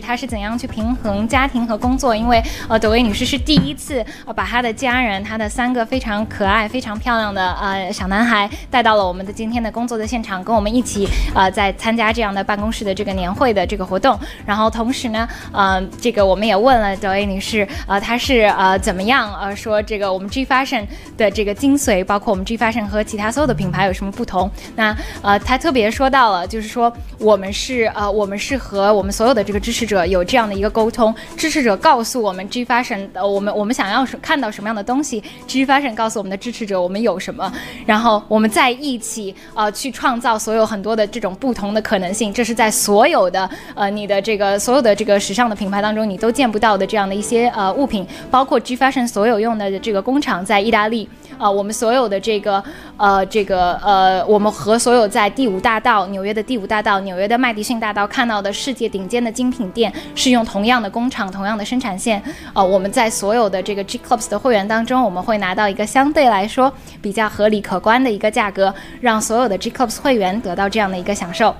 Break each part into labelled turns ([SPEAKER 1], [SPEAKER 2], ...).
[SPEAKER 1] 她是怎样去平衡家庭和工作？因为呃，朵薇女士是第一次呃把她的家人，她的三个非常可爱、非常漂亮的呃小男孩带到了我们的今天的工作的现场，跟我们一起呃在参加这样的办公室的这个年会的这个活动。然后同时呢，呃，这个我们也问了朵薇女士，呃，她是呃怎么样呃说这个我们 G Fashion 的这个精髓，包括我们 G Fashion 和其他所有的品牌有什么不同？那呃，她特别说到了，就是说我们是呃我们是和我们所有的这个支持者有这样的一个沟通，支持者告诉我们 G Fashion，呃，我们我们想要看到什么样的东西，G Fashion 告诉我们的支持者我们有什么，然后我们在一起呃去创造所有很多的这种不同的可能性，这是在所有的呃你的这个所有的这个时尚的品牌当中你都见不到的这样的一些呃物品，包括 G Fashion 所有用的这个工厂在意大利，呃，我们所有的这个呃这个呃我们和所有在第五大道纽约的第五大道纽约的麦迪逊大道看到的世界顶尖的精品店是用同样的工厂、同样的生产线。呃，我们在所有的这个 G Clubs 的会员当中，我们会拿到一个相对来说比较合理可观的一个价格，让所有的 G Clubs 会员得到这样的一个享受。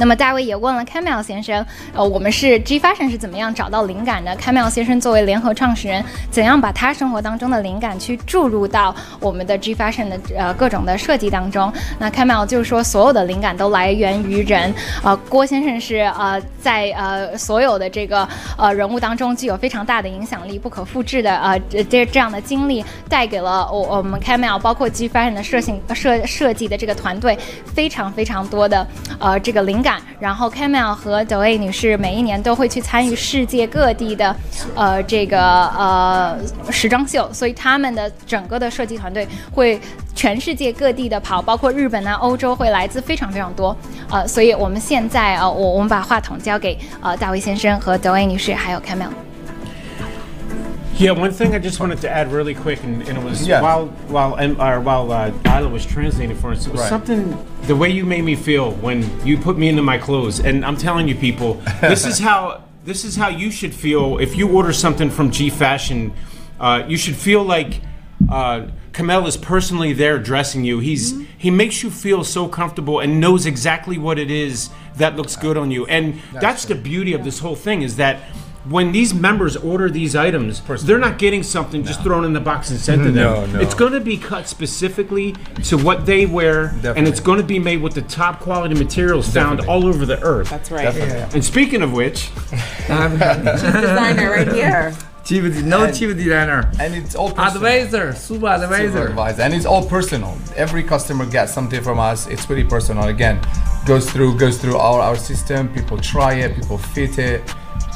[SPEAKER 1] 那么大卫也问了 Kamil 先生，呃，我们是 G Fashion 是怎么样找到灵感的？Kamil 先生作为联合创始人，怎样把他生活当中的灵感去注入到我们的 G Fashion 的呃各种的设计当中？那 Kamil 就是说，所有的灵感都来源于人。呃，郭先生是呃在呃所有的这个呃人物当中具有非常大的影响力、不可复制的呃这这样的经历，带给了我我们 Kamil 包括 G Fashion 的设计设设计的这个团队非常非常多的呃这个灵感。然后 Camel 和 d o a 女士每一年都会去参与世界各地的，呃，这个呃时装秀，所以他们的整个的设计团队会全世界各地的跑，包括日本啊、欧洲会来自非常非常多，呃，所以我们现在啊，我、我们把话筒交给呃大卫先生和 d o a 女士，还有 Camel。
[SPEAKER 2] Yeah, one thing I just wanted to add really quick, and, and it was
[SPEAKER 3] Yeah.
[SPEAKER 2] while while and or while uh, Isla was translating for us, it was
[SPEAKER 3] Right.
[SPEAKER 2] something the way you made me feel when you put me into my clothes, and I'm telling you, people, this is how this is how you should feel if you order something from G Fashion. Uh, you should feel like. Uh, Kamel is personally there dressing you. He's he makes you feel so comfortable and knows exactly what it is that looks good on you. And that's, the beauty of this whole thing is that when these members order these items, they're not getting something just thrown in the box and sent to them.
[SPEAKER 3] No, no.
[SPEAKER 2] It's going to be cut specifically to what they wear, and
[SPEAKER 3] Definitely.
[SPEAKER 2] it's going to be made with the top quality materials found all over the earth.
[SPEAKER 4] That's right.
[SPEAKER 3] Definitely.
[SPEAKER 2] And speaking of which,
[SPEAKER 4] Designer right here.
[SPEAKER 5] chief, no
[SPEAKER 3] And-
[SPEAKER 5] chief designer.
[SPEAKER 3] And it's all personal.
[SPEAKER 5] Advisor, super advisor.
[SPEAKER 3] Supervisor. And it's all personal. Every customer gets something from us. It's really personal. Again, goes through goes through our, our system. People try it. People fit it.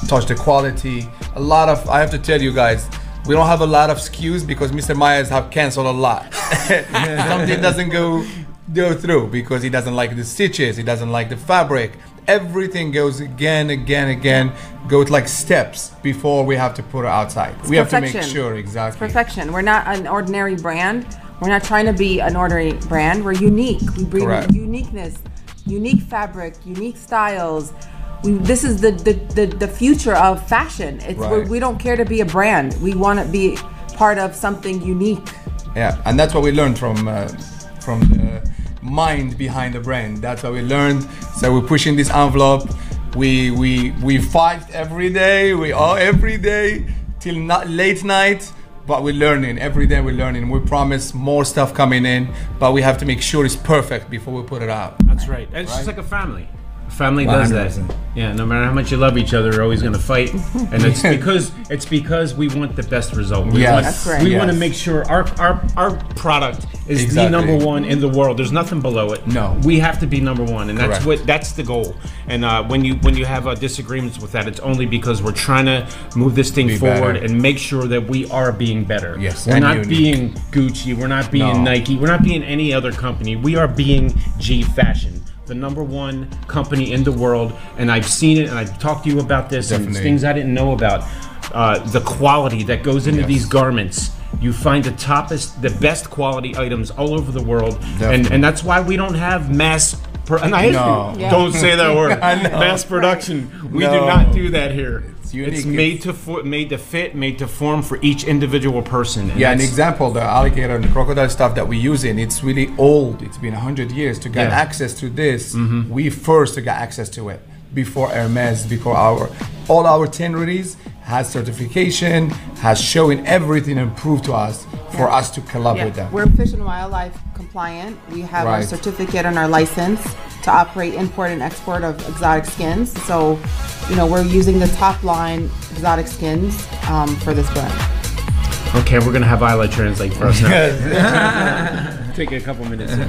[SPEAKER 3] Touch the quality. A lot of I have to tell you guys, we don't have a lot of SKUs because Mr. Myers have canceled a lot. Something doesn't go go through because he doesn't like the stitches. He doesn't like the fabric. Everything goes again, again, again. Goes like steps before we have to put it outside. we have to make sure exactly.
[SPEAKER 4] Perfection. We're not an ordinary brand. We're not trying to be an ordinary brand. We're unique. We bring
[SPEAKER 3] Correct.
[SPEAKER 4] uniqueness, unique fabric, unique styles. We, this is the, the, the, the future of fashion. It's we're,
[SPEAKER 3] Right.
[SPEAKER 4] we don't care to be a brand. We want to be part of something unique.
[SPEAKER 3] Yeah, and that's what we learned from uh, from the mind behind the brand. That's what we learned. So we're pushing this envelope. We we we fight every day. We all every day till not late night. But we're learning every day. We're learning. We promise more stuff coming in, but we have to make sure it's perfect before we put it out.
[SPEAKER 2] that's right. It's just like a family. A family does that.
[SPEAKER 5] 100%.
[SPEAKER 2] Yeah, no matter how much you love each other, you're always going to fight, and it's because it's because we want the best result. We
[SPEAKER 3] Yes.
[SPEAKER 2] want,
[SPEAKER 3] That's
[SPEAKER 4] right.
[SPEAKER 2] We want to
[SPEAKER 3] Yes.
[SPEAKER 2] make sure our our, our product is the number one in the world. There's nothing below it.
[SPEAKER 3] No.
[SPEAKER 2] we have to be number one, and that's
[SPEAKER 3] Correct.
[SPEAKER 2] what that's the goal. And uh, when you when you have uh, disagreements with that, it's only because we're trying to move this thing
[SPEAKER 3] Be
[SPEAKER 2] forward
[SPEAKER 3] better.
[SPEAKER 2] and make sure that we are being better.
[SPEAKER 3] Yes,
[SPEAKER 2] we're
[SPEAKER 3] and
[SPEAKER 2] not
[SPEAKER 3] unique.
[SPEAKER 2] being Gucci. We're not being
[SPEAKER 3] No.
[SPEAKER 2] Nike. We're not being any other company. We are being G Fashion. The number one company in the world, and I've seen it, and I've talked to you about this, and things I didn't know about. Uh, the quality that goes into
[SPEAKER 3] Yes.
[SPEAKER 2] these garments, you find the toppest, the best quality items all over the world, and
[SPEAKER 3] Definitely.
[SPEAKER 2] and that's why we don't have mass. Pro- and I
[SPEAKER 3] No.
[SPEAKER 4] Yeah.
[SPEAKER 2] don't say that word. Mass production. We do not do that here.
[SPEAKER 3] It's unique.
[SPEAKER 2] It's made to made to fit, made to form for each individual person. and
[SPEAKER 3] Yeah, an example, the alligator and the crocodile stuff that we use in, it's really old. It's been 100 years. To get
[SPEAKER 2] Yeah.
[SPEAKER 3] access to this, mm-hmm. we first got access to it. before Hermes, before our all our tanneries has certification, has shown everything and proof to us for us to collab with them.
[SPEAKER 4] We're Fish and Wildlife compliant. We have our certificate and our license to operate import and export of exotic skins. So, you know, we're using the top line exotic skins um, for this brand.
[SPEAKER 2] Okay, we're gonna have Isla translate for us now. Take a couple minutes.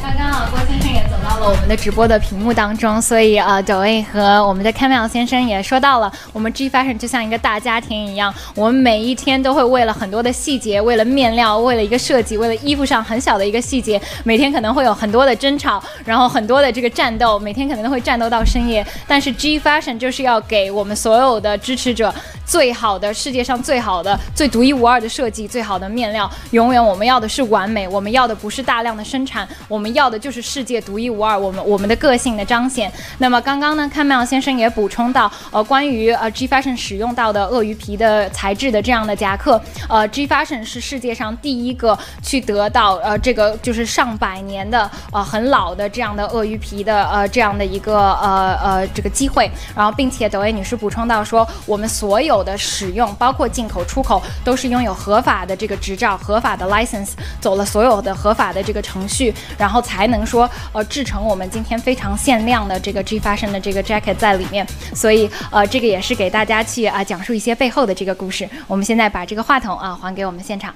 [SPEAKER 1] 刚刚啊，郭先生也走到了我们的直播的屏幕当中，所以呃，九位和我们的 Camel 先生也说到了，我们 G Fashion 就像一个大家庭一样，我们每一天都会为了很多的细节，为了面料，为了一个设计，为了衣服上很小的一个细节，每天可能会有很多的争吵，然后很多的这个战斗，每天可能都会战斗到深夜。但是 G Fashion 就是要给我们所有的支持者最好的世界上最好的、最独一无二的设计，最好的面料。永远我们要的是完美，我我们要的不是大量的生产，我们要的就是世界独一无二，我们我们的个性的彰显。那么刚刚呢，看妙先生也补充到，呃，关于呃 G Fashion 使用到的鳄鱼皮的材质的这样的夹克，呃，G Fashion 是世界上第一个去得到呃这个就是上百年的呃很老的这样的鳄鱼皮的呃这样的一个呃呃这个机会。然后并且德薇女士补充到说，我们所有的使用，包括进口、出口，都是拥有合法的这个执照、合法的 license，走了所有的合法的这个程序，然后才能说呃制成我们今天非常限量的这个 G Fashion 的这个 jacket 在里面。所以呃这个也是给大家去啊、呃、讲述一些背后的这个故事。我们现在把这个话筒啊还给我
[SPEAKER 3] 们现场。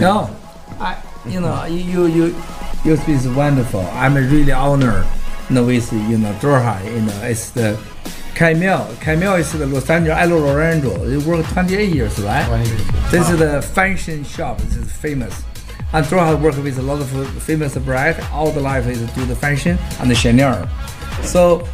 [SPEAKER 5] No, I, you know, you you you speak is wonderful. I'm really honored, you know, with you know Doha. You know, it's the Camille. Camille is the Los Angeles Elo Lorenzo. They work 28 years, right?
[SPEAKER 3] 20 years.
[SPEAKER 5] This is the fashion shop. This is famous. And Doha work with a lot of famous brand. All the life is do the fashion and the Chanel. So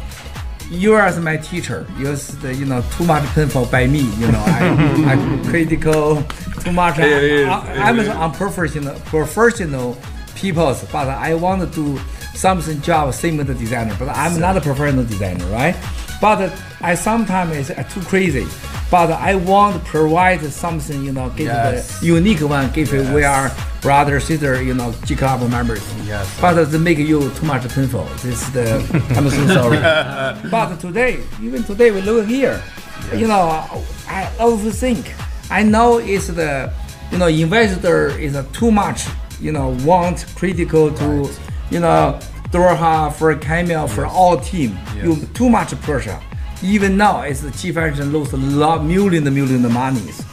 [SPEAKER 5] you are as my teacher. You the, you know too much painful by me. You know I I'm critical too much.
[SPEAKER 3] Is,
[SPEAKER 5] I,
[SPEAKER 3] is.
[SPEAKER 5] an unprofessional professional people, but I want to do something job same with the designer. But I'm not a professional designer, right? But I sometimes is uh, too crazy. But I want to provide something, you know, give
[SPEAKER 3] Yes.
[SPEAKER 5] the unique one. Give
[SPEAKER 3] Yes.
[SPEAKER 5] we are brother, sister, you know, G Club members.
[SPEAKER 3] Yes.
[SPEAKER 5] But they make you too much painful. This is the. I'm so sorry. but today, even today, we look here. You know, I overthink. I know it's the, you know, investor is too much. You know, want critical to,
[SPEAKER 3] Right.
[SPEAKER 5] you know, Doha for Camel for all team.
[SPEAKER 3] Yes.
[SPEAKER 5] You too much pressure. Even now, it's the chief fashion lose a lot, million, million of monies.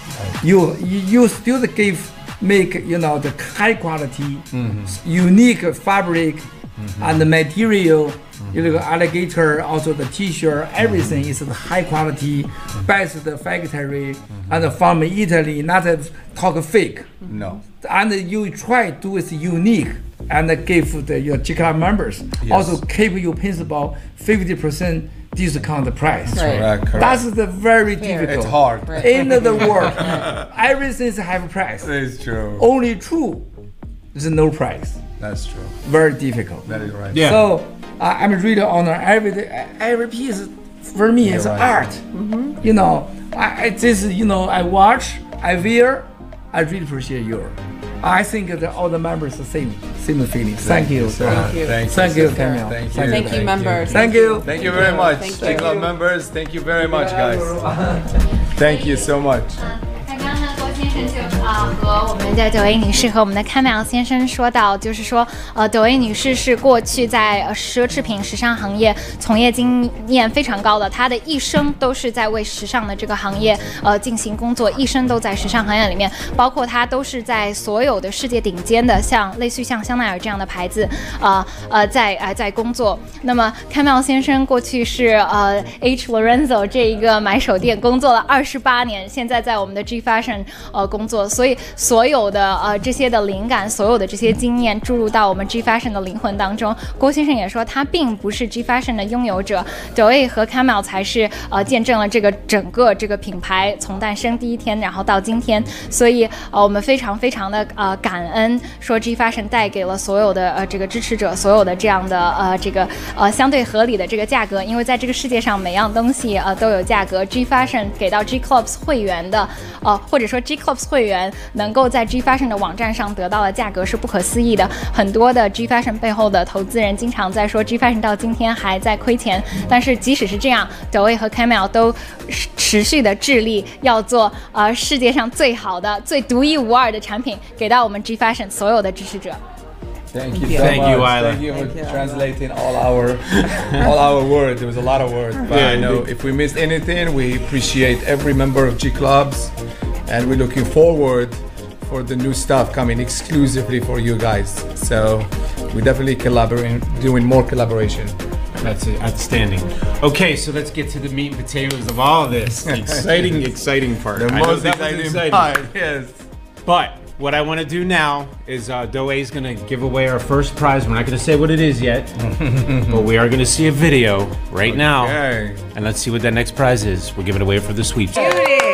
[SPEAKER 5] You, you you still give make you know the high quality, mm-hmm. unique fabric mm-hmm. and the material. Mm-hmm. You know, alligator, also the T-shirt, everything is the high quality, best factory, and from Italy. Not a talk fake
[SPEAKER 3] No.
[SPEAKER 5] and you try to do it unique and give the, your GCLub members
[SPEAKER 3] Yes.
[SPEAKER 5] also keep your principal 50% discount price.
[SPEAKER 4] Right.
[SPEAKER 3] Correct, correct.
[SPEAKER 5] That's the very
[SPEAKER 4] Fair.
[SPEAKER 5] difficult.
[SPEAKER 3] It's hard.
[SPEAKER 4] Right.
[SPEAKER 5] In the world, everything have a price.
[SPEAKER 3] It's true.
[SPEAKER 5] Only true is no price.
[SPEAKER 3] That's true.
[SPEAKER 5] Very difficult.
[SPEAKER 3] That is right.
[SPEAKER 2] Yeah.
[SPEAKER 5] So uh, I'm really honored every every piece for me is
[SPEAKER 3] right.
[SPEAKER 5] art. You know, I, I this you know I watch, I wear, I really appreciate you. I think that all the members the same same feeling. Thank, you.
[SPEAKER 4] Thank you.
[SPEAKER 3] Thank,
[SPEAKER 5] Thank
[SPEAKER 3] you.
[SPEAKER 5] you. Camille.
[SPEAKER 3] Thank you.
[SPEAKER 5] Thank
[SPEAKER 4] Thank you, members.
[SPEAKER 5] Thank you.
[SPEAKER 3] Thank you very much.
[SPEAKER 4] Thank
[SPEAKER 3] Thank
[SPEAKER 4] you.
[SPEAKER 3] you, members. Thank you very much, guys. Thank you so much.
[SPEAKER 1] 啊、和我们的德薇女士和我们的康苗先生说到，就是说，呃，德薇女士是过去在呃奢侈品、时尚行业从业经验非常高的，她的一生都是在为时尚的这个行业呃进行工作，一生都在时尚行业里面，包括她都是在所有的世界顶尖的，像类似于像香奈儿这样的牌子，呃呃在呃在工作。那么康苗先生过去是呃 H Lorenzo 这一个买手店工作了二十八年，现在在我们的 G Fashion 呃工作，所以所有的呃这些的灵感，所有的这些经验注入到我们 G Fashion 的灵魂当中。郭先生也说，他并不是 G Fashion 的拥有者，Joey 和 Camel 才是呃见证了这个整个这个品牌从诞生第一天，然后到今天。所以呃我们非常非常的呃感恩，说 G Fashion 带给了所有的呃这个支持者，所有的这样的呃这个呃相对合理的这个价格，因为在这个世界上每样东西呃都有价格。G Fashion 给到 G Clubs 会员的呃或者说 G Club 会员能够在 G Fashion 的网站上得到的价格是不可思议的。很多的 G Fashion 背后的投资人经常在说 G Fashion 到今天还在亏钱，但是即使是这样，Douai 和 Camel 都持续的致力要做呃世界上最好的、最独一无二的产品，给到我们 G Fashion 所有的支持者。
[SPEAKER 3] Thank you so
[SPEAKER 2] Thank
[SPEAKER 3] much.
[SPEAKER 2] you, Isla.
[SPEAKER 3] Thank you for
[SPEAKER 4] Thank you.
[SPEAKER 3] translating all our all our words. There was a lot of words, but
[SPEAKER 2] Yeah,
[SPEAKER 3] I know
[SPEAKER 2] indeed.
[SPEAKER 3] if we missed anything, we appreciate every member of G Clubs, and we're looking forward for the new stuff coming exclusively for you guys. So we're definitely collaborating, doing more collaboration.
[SPEAKER 2] That's it, outstanding. Okay, so let's get to the meat and potatoes of all of this. Exciting, exciting part.
[SPEAKER 3] The
[SPEAKER 2] I
[SPEAKER 3] most
[SPEAKER 2] that was
[SPEAKER 3] exciting part, yes.
[SPEAKER 2] But what I want to do now is uh, Douai is going to give away our first prize. We're not going to say what it is yet, but we are going to see a video right now. And let's see what that next prize is. We're giving it away for the sweepstakes.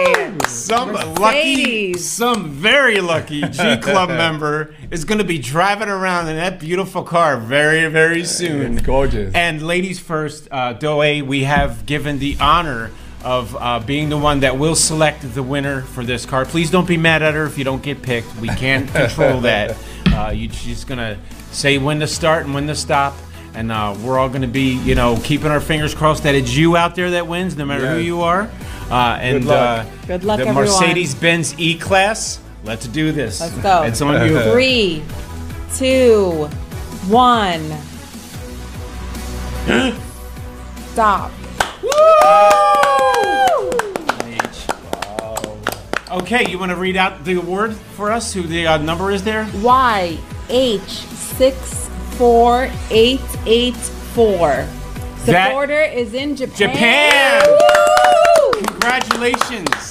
[SPEAKER 2] Some lucky,
[SPEAKER 6] Mercedes.
[SPEAKER 2] some very lucky G Club member is going to be driving around in that beautiful car very, very soon.
[SPEAKER 3] It's gorgeous.
[SPEAKER 2] And ladies first, uh, Doe, we have given the honor of uh, being the one that will select the winner for this car. Please don't be mad at her if you don't get picked. We can't control that. Uh, you just gonna say when to start and when to stop. And uh, we're all going to be, you know, keeping our fingers crossed that it's you out there that wins, no matter who you are. Uh, and
[SPEAKER 3] Good luck.
[SPEAKER 2] Uh,
[SPEAKER 6] Good luck,
[SPEAKER 2] the
[SPEAKER 6] everyone.
[SPEAKER 2] Mercedes Benz E Class. Let's do this.
[SPEAKER 6] Let's go.
[SPEAKER 2] It's on you.
[SPEAKER 6] Three, two, one. Stop.
[SPEAKER 2] Okay, you want to read out the award for us? Who the uh, number is there?
[SPEAKER 6] Y H six four eight eight four.
[SPEAKER 2] That-
[SPEAKER 6] Supporter is in Japan.
[SPEAKER 2] Japan!
[SPEAKER 6] Woo!
[SPEAKER 2] Congratulations.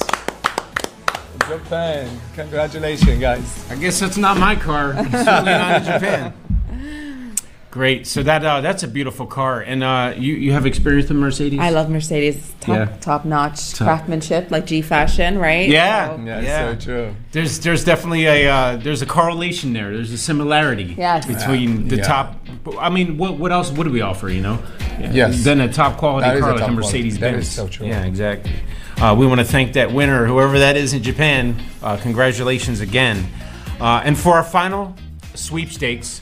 [SPEAKER 3] Japan. Congratulations, guys.
[SPEAKER 2] I guess that's not my car. It's certainly not in Japan. Great. So that uh, that's a beautiful car, and uh, you you have experience with Mercedes.
[SPEAKER 6] I love Mercedes. Top
[SPEAKER 2] Yeah.
[SPEAKER 6] top notch craftsmanship, like G fashion, right?
[SPEAKER 2] Yeah.
[SPEAKER 6] So-
[SPEAKER 3] Yeah,
[SPEAKER 2] Yeah.
[SPEAKER 3] so true.
[SPEAKER 2] There's there's definitely a uh, there's a correlation there. There's a similarity
[SPEAKER 6] Yes.
[SPEAKER 2] between the
[SPEAKER 3] Yeah.
[SPEAKER 2] top. I mean, what what else would we offer? You know, yeah.
[SPEAKER 3] Yes.
[SPEAKER 2] Then a top quality
[SPEAKER 3] That is
[SPEAKER 2] car like a Mercedes
[SPEAKER 3] quality.
[SPEAKER 2] Benz.
[SPEAKER 3] is so true.
[SPEAKER 2] Yeah, exactly. Uh, we want to thank that winner, whoever that is in Japan. Uh, congratulations again. Uh, and for our final sweepstakes,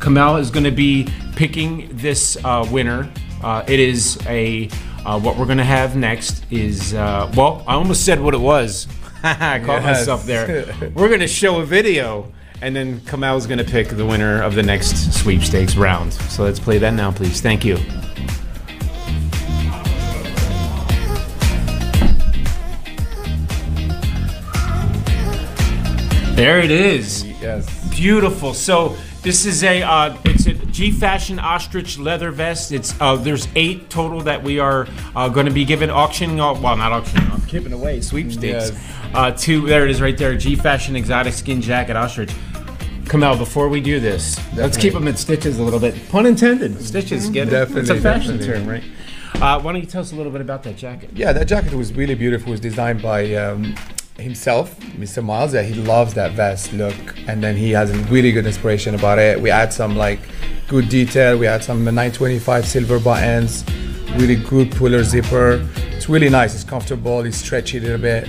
[SPEAKER 2] Kamel is going to be picking this uh, winner. Uh, it is a uh, what we're going to have next is uh, well, I almost said what it was. I caught
[SPEAKER 3] Yes.
[SPEAKER 2] myself there. We're going to show a video, and then Kamel is going to pick the winner of the next sweepstakes round. So let's play that now, please. Thank you. There it is.
[SPEAKER 3] Yes.
[SPEAKER 2] Beautiful. So this is a uh, it's a G Fashion ostrich leather vest. It's uh, there's eight total that we are uh, going to be giving auctioning off. Well, not auctioning off, giving away sweepstakes.
[SPEAKER 3] Yes.
[SPEAKER 2] Uh, two. There it is, right there. G Fashion exotic skin jacket ostrich. Kamel, before we do this, let's keep them in stitches a little bit. Pun intended. Stitches. Get it? It's a fashion
[SPEAKER 3] definitely.
[SPEAKER 2] term, right? Uh, why don't you tell us a little bit about that jacket?
[SPEAKER 3] Yeah, that jacket was really beautiful. It was designed by um, himself, Mr. Miles. Yeah, he loves that vest look, and then he has a really good inspiration about it. We add some like good detail. We add some 925 silver buttons, really good puller zipper. It's really nice. It's comfortable. It's stretchy a little bit.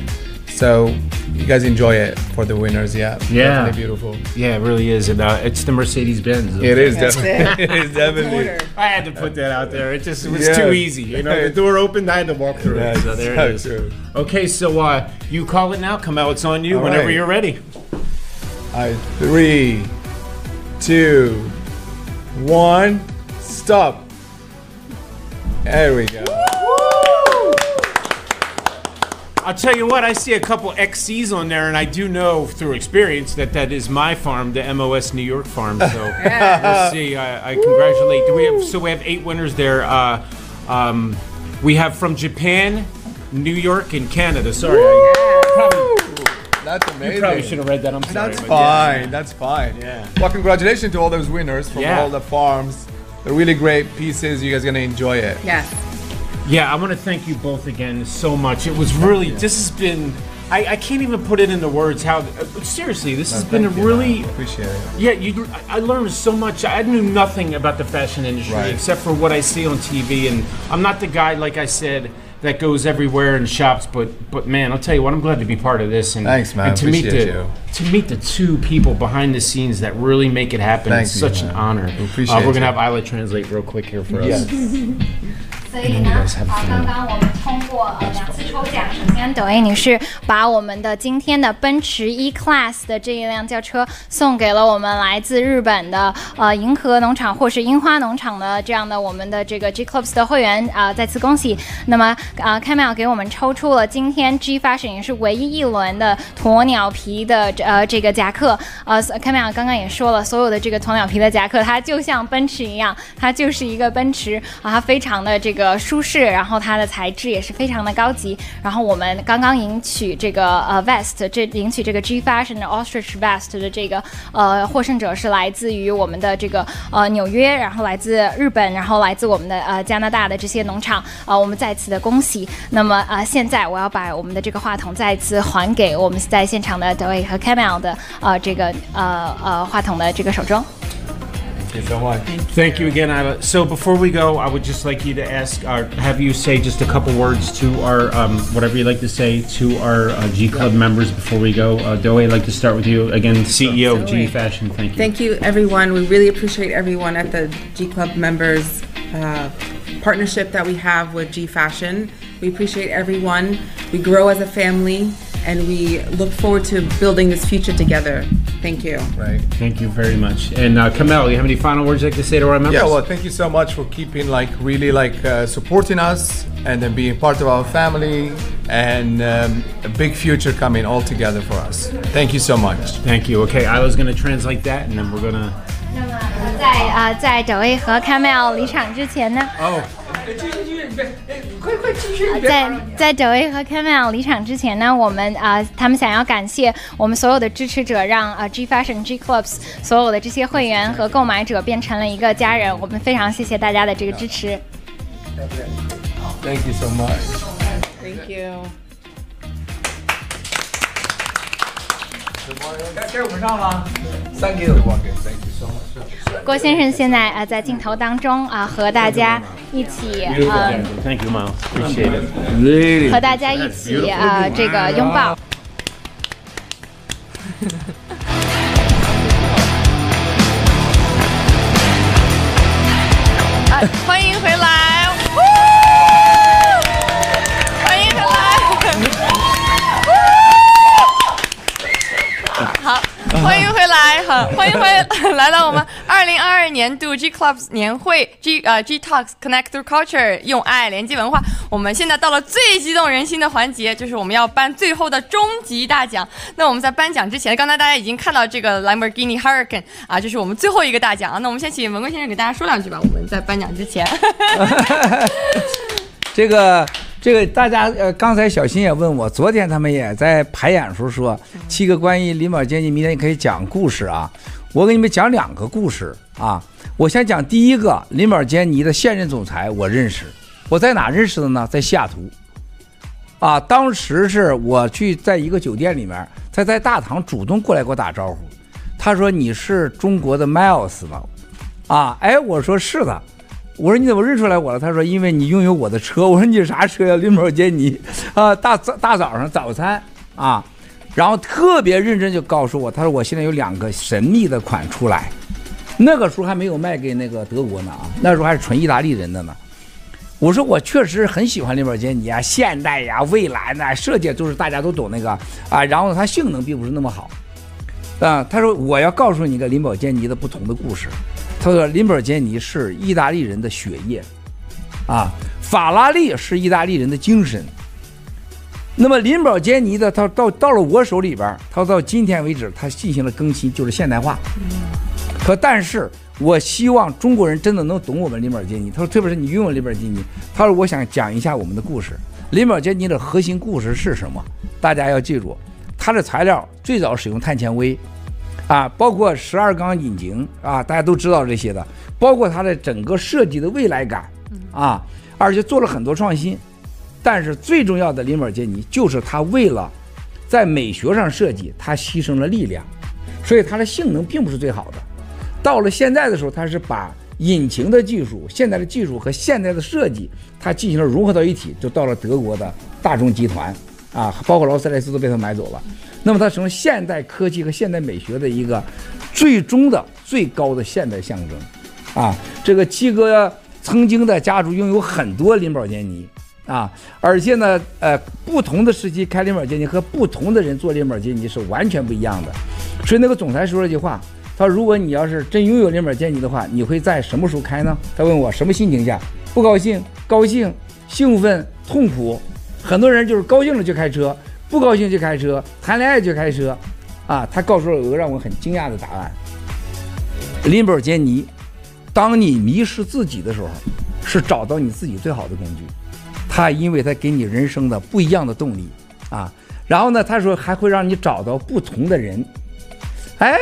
[SPEAKER 3] So you guys enjoy it for the winners. Yeah,
[SPEAKER 2] Yeah.
[SPEAKER 3] definitely beautiful.
[SPEAKER 2] Yeah, it really is. And uh, it's the Mercedes Benz.
[SPEAKER 3] It is
[SPEAKER 6] That's
[SPEAKER 3] definitely.
[SPEAKER 6] it.
[SPEAKER 3] it is definitely.
[SPEAKER 2] I had to put that out there. It just it was
[SPEAKER 3] Yes.
[SPEAKER 2] too easy. You know, the door opened, I had to walk through it. So there it
[SPEAKER 3] so
[SPEAKER 2] is.
[SPEAKER 3] true.
[SPEAKER 2] Okay, so uh, you call it now. Come out. It's on you
[SPEAKER 3] All
[SPEAKER 2] whenever
[SPEAKER 3] right.
[SPEAKER 2] you're ready.
[SPEAKER 3] All right, three, two, one, stop. There we go.
[SPEAKER 2] I'll tell you what. I see a couple XCs on there, and I do know through experience that that is my farm, the MOS New York farm. So we'll see. I, I congratulate. Do we have? So we have eight winners there. Uh, um, we have from Japan, New York, and Canada. Sorry, I probably,
[SPEAKER 3] That's amazing.
[SPEAKER 2] You probably should have read that. I'm sorry.
[SPEAKER 3] That's
[SPEAKER 2] but yeah.
[SPEAKER 3] fine. That's fine.
[SPEAKER 2] Yeah.
[SPEAKER 3] Well, congratulations to all those winners from
[SPEAKER 2] Yeah.
[SPEAKER 3] all the farms. They're really great pieces. You guys are gonna enjoy it.
[SPEAKER 6] Yes.
[SPEAKER 2] Yeah, I want to thank you both again so much. It was really, this has been, I, I can't even put it into words how, uh, seriously, this has been a
[SPEAKER 3] Thank you,
[SPEAKER 2] really,
[SPEAKER 3] man. appreciate it.
[SPEAKER 2] yeah, you, I I learned so much. I knew nothing about the fashion industry
[SPEAKER 3] Right.
[SPEAKER 2] except for what I see on TV. And I'm not the guy, like I said, that goes everywhere and shops. But but man, I'll tell you what, I'm glad to be part of this. And,
[SPEAKER 3] Thanks, man.
[SPEAKER 2] And to meet
[SPEAKER 3] Appreciate
[SPEAKER 2] the
[SPEAKER 3] you.
[SPEAKER 2] to meet the two people behind the scenes that really make it happen.
[SPEAKER 3] Thank
[SPEAKER 2] it's
[SPEAKER 3] you,
[SPEAKER 2] such an
[SPEAKER 3] man.
[SPEAKER 2] honor.
[SPEAKER 3] We appreciate
[SPEAKER 2] uh, we're gonna
[SPEAKER 3] you.
[SPEAKER 2] have Isla translate real quick here for us.
[SPEAKER 1] 所以呢，好，刚刚我们通过呃两次抽奖，首先抖音女士把我们的今天的奔驰 E Class 的这一辆轿车送给了我们来自日本的呃银河农场或是樱花农场的这样的我们的这个 G Clubs 的会员啊、呃，再次恭喜。那么啊 c a m e l 给我们抽出了今天 G Fashion 也是唯一一轮的鸵鸟皮的呃这个夹克。呃 c a m e l 刚刚也说了，所有的这个鸵鸟皮的夹克，它就像奔驰一样，它就是一个奔驰啊，它非常的这个。呃舒适，然后它的材质也是非常的高级。然后我们刚刚赢取这个呃 vest，这赢取这个 G Fashion 的 Ostrich vest 的这个呃获胜者是来自于我们的这个呃纽约，然后来自日本，然后来自我们的呃加拿大的这些农场。呃，我们再次的恭喜。那么呃，现在我要把我们的这个话筒再次还给我们在现场的 Doe 和 Camel 的呃这个呃呃话筒的这个手中。
[SPEAKER 3] Thank you so much.
[SPEAKER 2] Thank you again, Isla. So before we go, I would just like you to ask, or have you say just a couple words to our, um, whatever you'd like to say to our uh, G Club members before we go. Uh, Doe, I'd like to start with you again, CEO of G Fashion. Thank you.
[SPEAKER 6] Thank you, everyone. We really appreciate everyone at the G Club members uh, partnership that we have with G Fashion. We appreciate everyone. We grow as a family, and we look forward to building this future together. Thank you.
[SPEAKER 3] Right.
[SPEAKER 2] Thank you very much. And uh, Kamel, you have any final words you'd like to say to our members?
[SPEAKER 3] Yeah, well, thank you so much for keeping like really like uh, supporting us and then being part of our family and um, a big future coming all together for us. Thank you so much.
[SPEAKER 2] Thank you. Okay, Isla's going to translate that, and then we're going to.
[SPEAKER 1] 那么呃在呃在抖 A 和 Camel 离场之前呢，
[SPEAKER 5] 哦， 继续继续，别，快快继续，别
[SPEAKER 1] 在在抖 A 和 Camel 离场之前呢，我们啊、呃、他们想要感谢我们所有的支持者，让啊、呃、G Fashion G Clubs 所有的这些会员和购买者变成了一个家人。我们非常谢谢大家的这个支持。
[SPEAKER 3] Thank you so much.
[SPEAKER 6] Thank you.
[SPEAKER 5] 该该我们上了，Thank you。
[SPEAKER 3] Thank you so much.
[SPEAKER 1] 郭先生现在啊、呃、在镜头当中啊、呃、和大家一起呃
[SPEAKER 2] Thank you, Miles. Appreciate it.
[SPEAKER 5] Really？
[SPEAKER 1] 和大家一起啊、呃、这个拥抱。
[SPEAKER 7] 啊，欢迎回来！好，欢迎回来到我们二零二二年度 G Clubs 年会 G 呃 G Talks Connect Through Culture 用爱连接文化。我们现在到了最激动人心的环节，就是我们要颁最后的终极大奖。那我们在颁奖之前，刚才大家已经看到这个 Lamborghini Hurricane 啊，这是我们最后一个大奖啊。那我们先请文贵先生给大家说两句吧。我们在颁奖之前。
[SPEAKER 5] 这个这个大家呃，刚才小新也问我，昨天他们也在排演时候说，七个关于林宝坚尼，明天你可以讲故事啊。我给你们讲两个故事啊。我先讲第一个，林宝坚尼的现任总裁我认识，我在哪认识的呢？在西雅图。啊，当时是我去在一个酒店里面，他在大堂主动过来给我打招呼，他说你是中国的 Miles 吗？啊，哎，我说是的。我说你怎么认出来我了？他说因为你拥有我的车。我说你啥车呀？林宝坚尼啊，大早大早上早餐啊，然后特别认真就告诉我，他说我现在有两个神秘的款出来，那个时候还没有卖给那个德国呢啊，那时候还是纯意大利人的呢。我说我确实很喜欢林宝坚尼啊，现代呀、蔚蓝呐，设计都是大家都懂那个啊，然后，它性能并不是那么好啊。他说我要告诉你个林宝坚尼的不同的故事。他说林宝坚尼是意大利人的血液，啊，法拉利是意大利人的精神。那么林宝坚尼的他到到了我手里边，他到今天为止他进行了更新，就是现代化。可但是我希望中国人真的能懂我们林宝坚尼。他说特别是你拥有林宝坚尼，他说我想讲一下我们的故事。林宝坚尼的核心故事是什么？大家要记住，它的材料最早使用碳纤维。啊，包括十二缸引擎啊，大家都知道这些的，包括它的整个设计的未来感啊，而且做了很多创新。但是最重要的林宝坚尼就是它为了在美学上设计，它牺牲了力量，所以它的性能并不是最好的。到了现在的时候，它是把引擎的技术、现在的技术和现在的设计，它进行了融合到一起，就到了德国的大众集团啊，包括劳斯莱斯都被它买走了。那么它成了现代科技和现代美学的一个最终的最高的现代象征啊。这个七哥曾经的家族拥有很多林宝坚尼啊，而且呢，呃，不同的时期开林宝坚尼和不同的人做林宝坚尼是完全不一样的。所以那个总裁说了句话。他说：“如果你要是真拥有林宝坚尼的话，你会在什么时候开呢？”他问我什么心情下，不高兴、高兴、兴奋、痛苦。很多人就是高兴了就开车，不高兴就开车，谈恋爱就开车。啊，他告诉了我一个让我很惊讶的答案：林宝坚尼，当你迷失自己的时候，是找到你自己最好的工具。他因为他给你人生的不一样的动力啊。然后呢，他说还会让你找到不同的人。哎。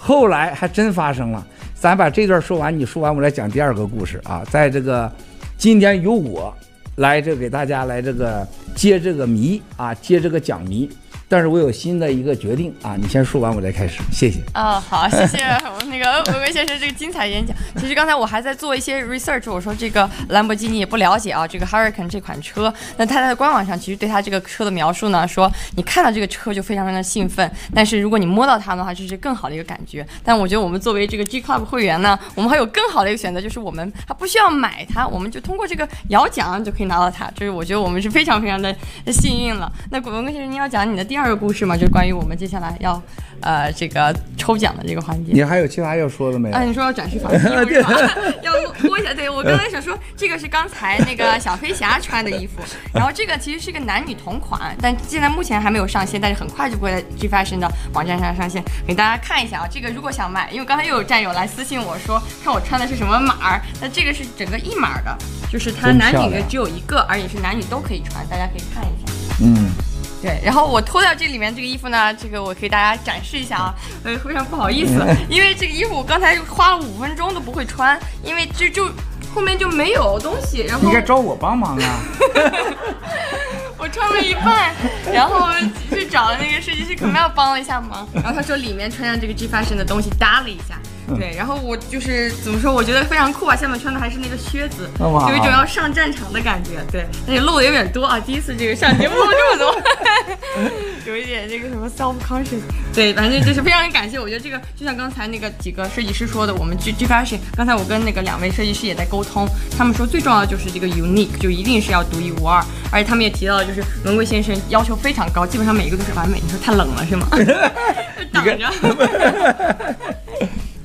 [SPEAKER 5] 后来还真发生了，咱把这段说完，你说完，我来讲第二个故事啊。在这个今天有我来这给大家来这个揭这个谜啊，揭这个讲谜。但是我有新的一个决定啊，你先说完，我再开始，谢谢。
[SPEAKER 7] 哦，好，谢谢我们那个文威先生这个精彩演讲。其实刚才我还在做一些 research，我说这个兰博基尼也不了解啊，这个 Huracan 这款车。那他在官网上其实对他这个车的描述呢，说你看到这个车就非常非常的兴奋，但是如果你摸到它的话，这是更好的一个感觉。但我觉得我们作为这个 G Club 会员呢，我们还有更好的一个选择，就是我们还不需要买它，我们就通过这个摇奖就可以拿到它。就是我觉得我们是非常非常的幸运了。那古文威先生，你要讲你的第二个故事嘛？就是关于我们接下来要，呃，这个抽奖的这个环节。
[SPEAKER 5] 你还有其他要说的没有？
[SPEAKER 7] 啊，你说要展示房衣服 是吧？要脱一下。对，我刚才想说，这个是刚才那个小飞侠穿的衣服，然后这个其实是个男女同款，但现在目前还没有上线，但是很快就会在 G Fashion 的网站上上线，给大家看一下啊。这个如果想买，因为刚才又有战友来私信我说，看我穿的是什么码儿，那这个是整个一码的，就是它男女的只有一个，而且是男女都可以穿，大家可以看一下。嗯。对，然后我脱掉这里面这个衣服呢，这个我给大家展示一下啊，呃，非常不好意思，因为这个衣服我刚才花了五分钟都不会穿，因为就就后面就没有东西，然后
[SPEAKER 5] 你应该找我帮忙啊。
[SPEAKER 7] 我穿了一半，然后去找那个设计师 Camille 帮了一下忙，然后他说里面穿上这个 G Fashion 的东西搭了一下。对，然后我就是怎么说，我觉得非常酷啊！下面穿的还是那个靴子，有一种要上战场的感觉。对，而且露的有点多啊，第一次这个上节目露 这么多，有一点这个什么 self conscious。对，反正就是非常感谢。我觉得这个就像刚才那个几个设计师说的，我们 G G Fashion，刚才我跟那个两位设计师也在沟通，他们说最重要的就是这个 unique，就一定是要独一无二。而且他们也提到了，就是文贵先生要求非常高，基本上每一个都是完美。你说太冷了是吗？挡着。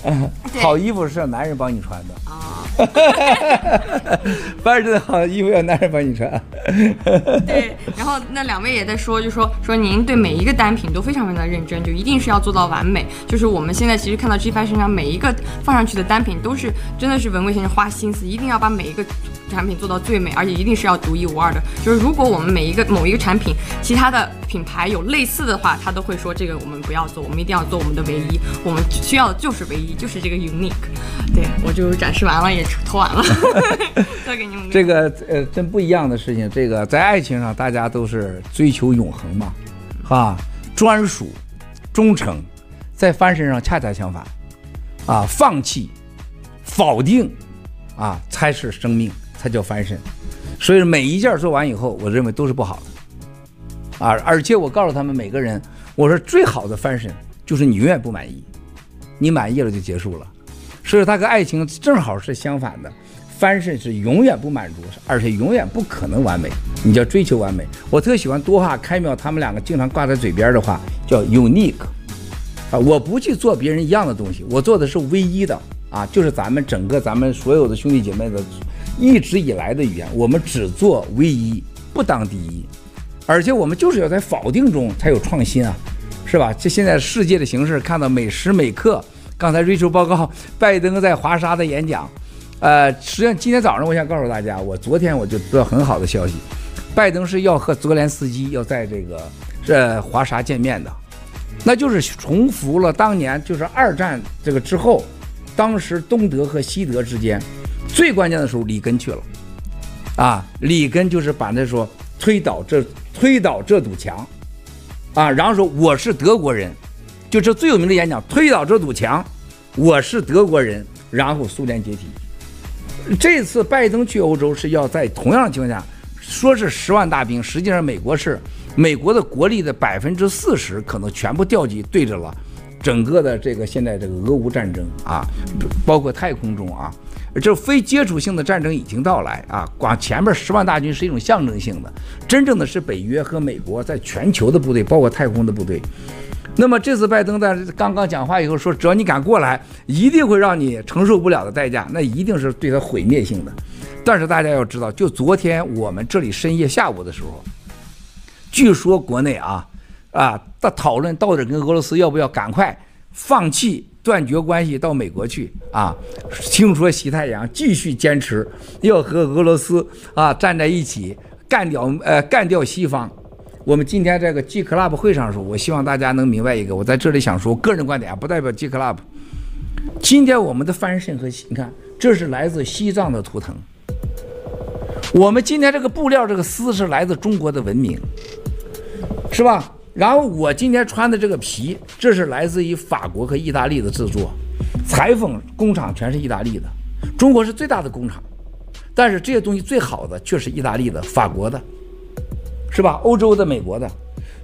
[SPEAKER 5] 嗯，好衣服是要男人帮你穿的啊，凡是好衣服要男人帮你穿。
[SPEAKER 7] 对，然后那两位也在说，就说说您对每一个单品都非常非常的认真，就一定是要做到完美。就是我们现在其实看到 G Fashion 上每一个放上去的单品，都是真的是文贵先生花心思，一定要把每一个。产品做到最美，而且一定是要独一无二的。就是如果我们每一个某一个产品，其他的品牌有类似的话，他都会说这个我们不要做，我们一定要做我们的唯一。我们需要的就是唯一，就是这个 unique。对，我就展示完了，也脱完了，再给你们。
[SPEAKER 5] 这个呃，真不一样的事情。这个在爱情上，大家都是追求永恒嘛，啊，专属、忠诚，在翻身上恰恰相反，啊，放弃、否定，啊，才是生命。它叫翻身，所以每一件做完以后，我认为都是不好的，啊！而且我告诉他们每个人，我说最好的翻身就是你永远不满意，你满意了就结束了。所以它跟爱情正好是相反的，翻身是永远不满足，而且永远不可能完美。你叫追求完美，我特喜欢多哈开秒他们两个经常挂在嘴边的话，叫 unique，啊！我不去做别人一样的东西，我做的是唯一的啊！就是咱们整个咱们所有的兄弟姐妹的。一直以来的语言，我们只做唯一，不当第一，而且我们就是要在否定中才有创新啊，是吧？这现在世界的形势，看到每时每刻，刚才瑞秋报告 拜登在华沙的演讲，呃，实际上今天早上我想告诉大家，我昨天我就得到很好的消息，拜登是要和泽连斯基要在这个这华沙见面的，那就是重复了当年就是二战这个之后，当时东德和西德之间。最关键的时候，里根去了，啊，里根就是把那说推倒这推倒这堵墙，啊，然后说我是德国人，就这最有名的演讲，推倒这堵墙，我是德国人，然后苏联解体。这次拜登去欧洲是要在同样的情况下，说是十万大兵，实际上美国是美国的国力的百分之四十可能全部调集对着了整个的这个现在这个俄乌战争啊，包括太空中啊，这非接触性的战争已经到来啊。光前面十万大军是一种象征性的，真正的是北约和美国在全球的部队，包括太空的部队。那么这次拜登在刚刚讲话以后说，只要你敢过来，一定会让你承受不了的代价，那一定是对他毁灭性的。但是大家要知道，就昨天我们这里深夜下午的时候，据说国内啊啊在讨论到底跟俄罗斯要不要赶快放弃断绝关系到美国去啊。听说西太阳继续坚持要和俄罗斯啊站在一起干掉呃干掉西方。我们今天这个 G Club 会上说，我希望大家能明白一个，我在这里想说个人观点啊，不代表 G Club。今天我们的翻身和你看，这是来自西藏的图腾。我们今天这个布料，这个丝是来自中国的文明，是吧？然后我今天穿的这个皮，这是来自于法国和意大利的制作，裁缝工厂全是意大利的，中国是最大的工厂，但是这些东西最好的却是意大利的、法国的。是吧？欧洲的、美国的，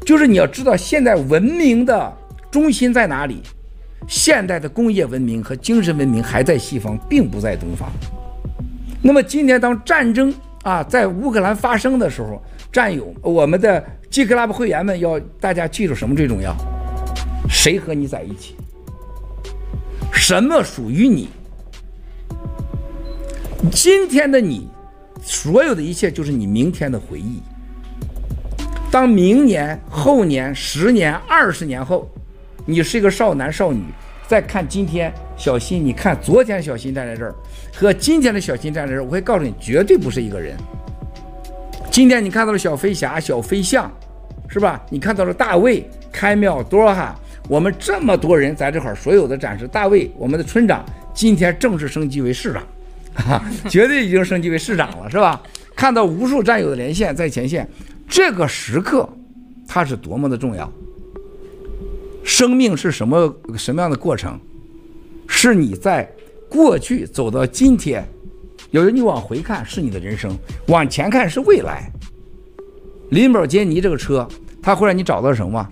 [SPEAKER 5] 就是你要知道，现在文明的中心在哪里？现代的工业文明和精神文明还在西方，并不在东方。那么今天当战争啊在乌克兰发生的时候，战友，我们的 G Club 会员们要大家记住什么最重要？谁和你在一起？什么属于你？今天的你，所有的一切就是你明天的回忆。当明年、后年、十年、二十年后，你是一个少男少女，再看今天小新，你看昨天小新站在这儿，和今天的小新站在这儿，我会告诉你，绝对不是一个人。今天你看到了小飞侠、小飞象，是吧？你看到了大卫、开缪、多哈，我们这么多人在这块儿，所有的展示，大卫，我们的村长，今天正式升级为市长，绝对已经升级为市长了，是吧？看到无数战友的连线在前线。这个时刻，它是多么的重要。生命是什么什么样的过程？是你在过去走到今天，有人你往回看是你的人生，往前看是未来。林宝坚尼这个车，它会让你找到什么？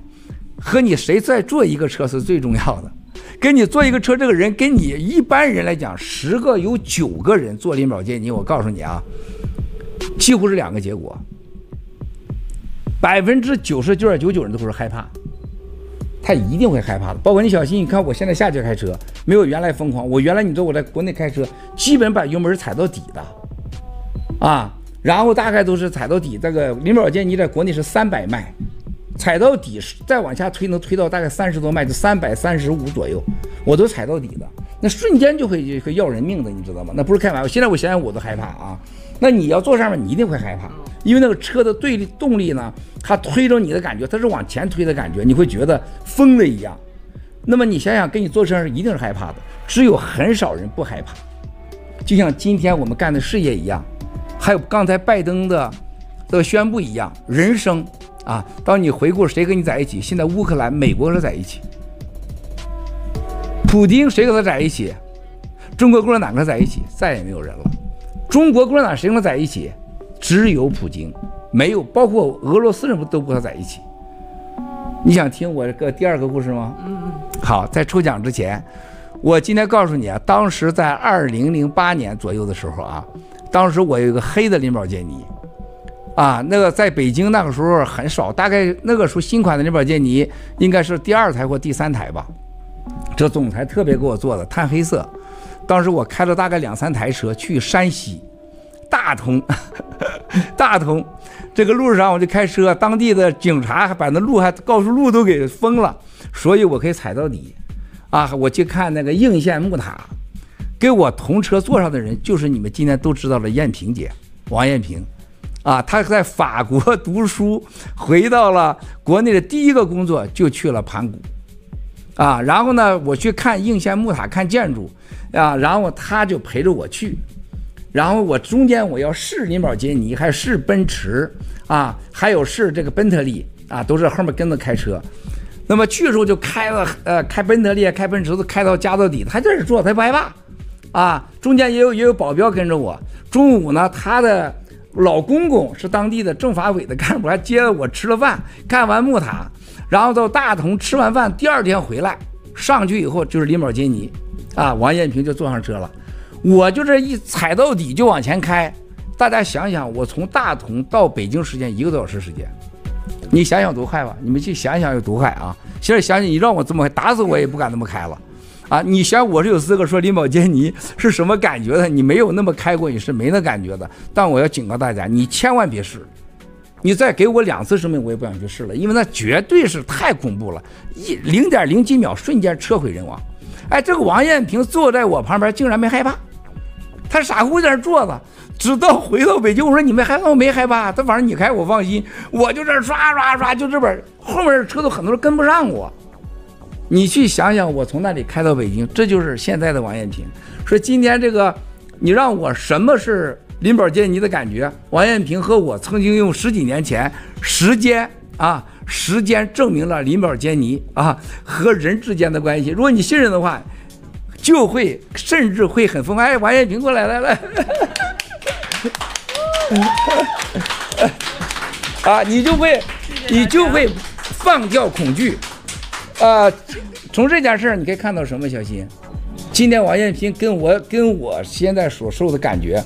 [SPEAKER 5] 和你谁在坐一个车是最重要的。跟你坐一个车，这个人跟你一般人来讲，十个有九个人坐林宝坚尼，我告诉你啊，几乎是两个结果。百分之九十九点九九人都会害怕，他一定会害怕的。包括你小心，你看我现在下去开车，没有原来疯狂。我原来你知道我在国内开车，基本把油门踩到底的，啊，然后大概都是踩到底。这个林宝坚尼在国内是三百迈，踩到底再往下推能推到大概三十多迈，就三百三十五左右，我都踩到底的，那瞬间就会就会要人命的，你知道吗？那不是开玩笑。现在我想想我都害怕啊。那你要坐上面，你一定会害怕，因为那个车的对立动力呢，它推着你的感觉，它是往前推的感觉，你会觉得疯了一样。那么你想想，跟你坐车上一定是害怕的，只有很少人不害怕。就像今天我们干的事业一样，还有刚才拜登的的宣布一样，人生啊，当你回顾谁跟你在一起，现在乌克兰、美国是在一起，普丁谁跟他在一起？中国共产党跟他在一起，再也没有人了。中国共产党谁跟他在一起？只有普京，没有，包括俄罗斯人不都不和他在一起。你想听我这个第二个故事吗？嗯嗯。好，在抽奖之前，我今天告诉你啊，当时在二零零八年左右的时候啊，当时我有一个黑的林宝坚尼，啊，那个在北京那个时候很少，大概那个时候新款的林宝坚尼应该是第二台或第三台吧，这总裁特别给我做的，炭黑色。当时我开了大概两三台车去山西大同，大同这个路上我就开车，当地的警察还把那路还高速路都给封了，所以我可以踩到底。啊，我去看那个应县木塔，跟我同车坐上的人就是你们今天都知道的燕萍姐，王燕萍，啊，她在法国读书，回到了国内的第一个工作就去了盘古，啊，然后呢，我去看应县木塔看建筑。啊，然后他就陪着我去，然后我中间我要试林宝杰尼，还试奔驰啊，还有试这个奔特利啊，都是后面跟着开车。那么去的时候就开了，呃，开奔特利、开奔驰都开到家到底，他这儿坐他不害怕，啊，中间也有也有保镖跟着我。中午呢，他的老公公是当地的政法委的干部，还接了我吃了饭，看完木塔，然后到大同吃完饭，第二天回来上去以后就是林宝杰尼，啊，王艳平就坐上车了，我就这一踩到底就往前开。大家想想，我从大同到北京时间一个多小时时间，你想想多快吧？你们去想想有多快啊！现在想想，你让我这么开，打死我也不敢那么开了。啊，你想我是有资格说林宝坚尼是什么感觉的？你没有那么开过，你是没那感觉的。但我要警告大家，你千万别试，你再给我两次生命，我也不想去试了，因为那绝对是太恐怖了，一零点零几秒瞬间车毁人亡。哎，这个王艳平坐在我旁边，竟然没害怕，他傻乎乎在那坐着。直到回到北京，我说你们害怕，我没害怕。他反正你开我放心，我就这刷刷刷，就这边后面的车都很多人跟不上我。你去想想，我从那里开到北京，这就是现在的王艳平。说今天这个，你让我什么是林宝坚尼的感觉？王艳平和我曾经用十几年前时间啊，时间证明了林宝坚尼啊和人之间的关系。如果你信任的话，就会甚至会很疯狂。哎，王艳平过来来来。啊，你就会，你就会放掉恐惧。啊，从这件事儿你可以看到什么？小新，今天王艳平跟我跟我现在所受的感觉，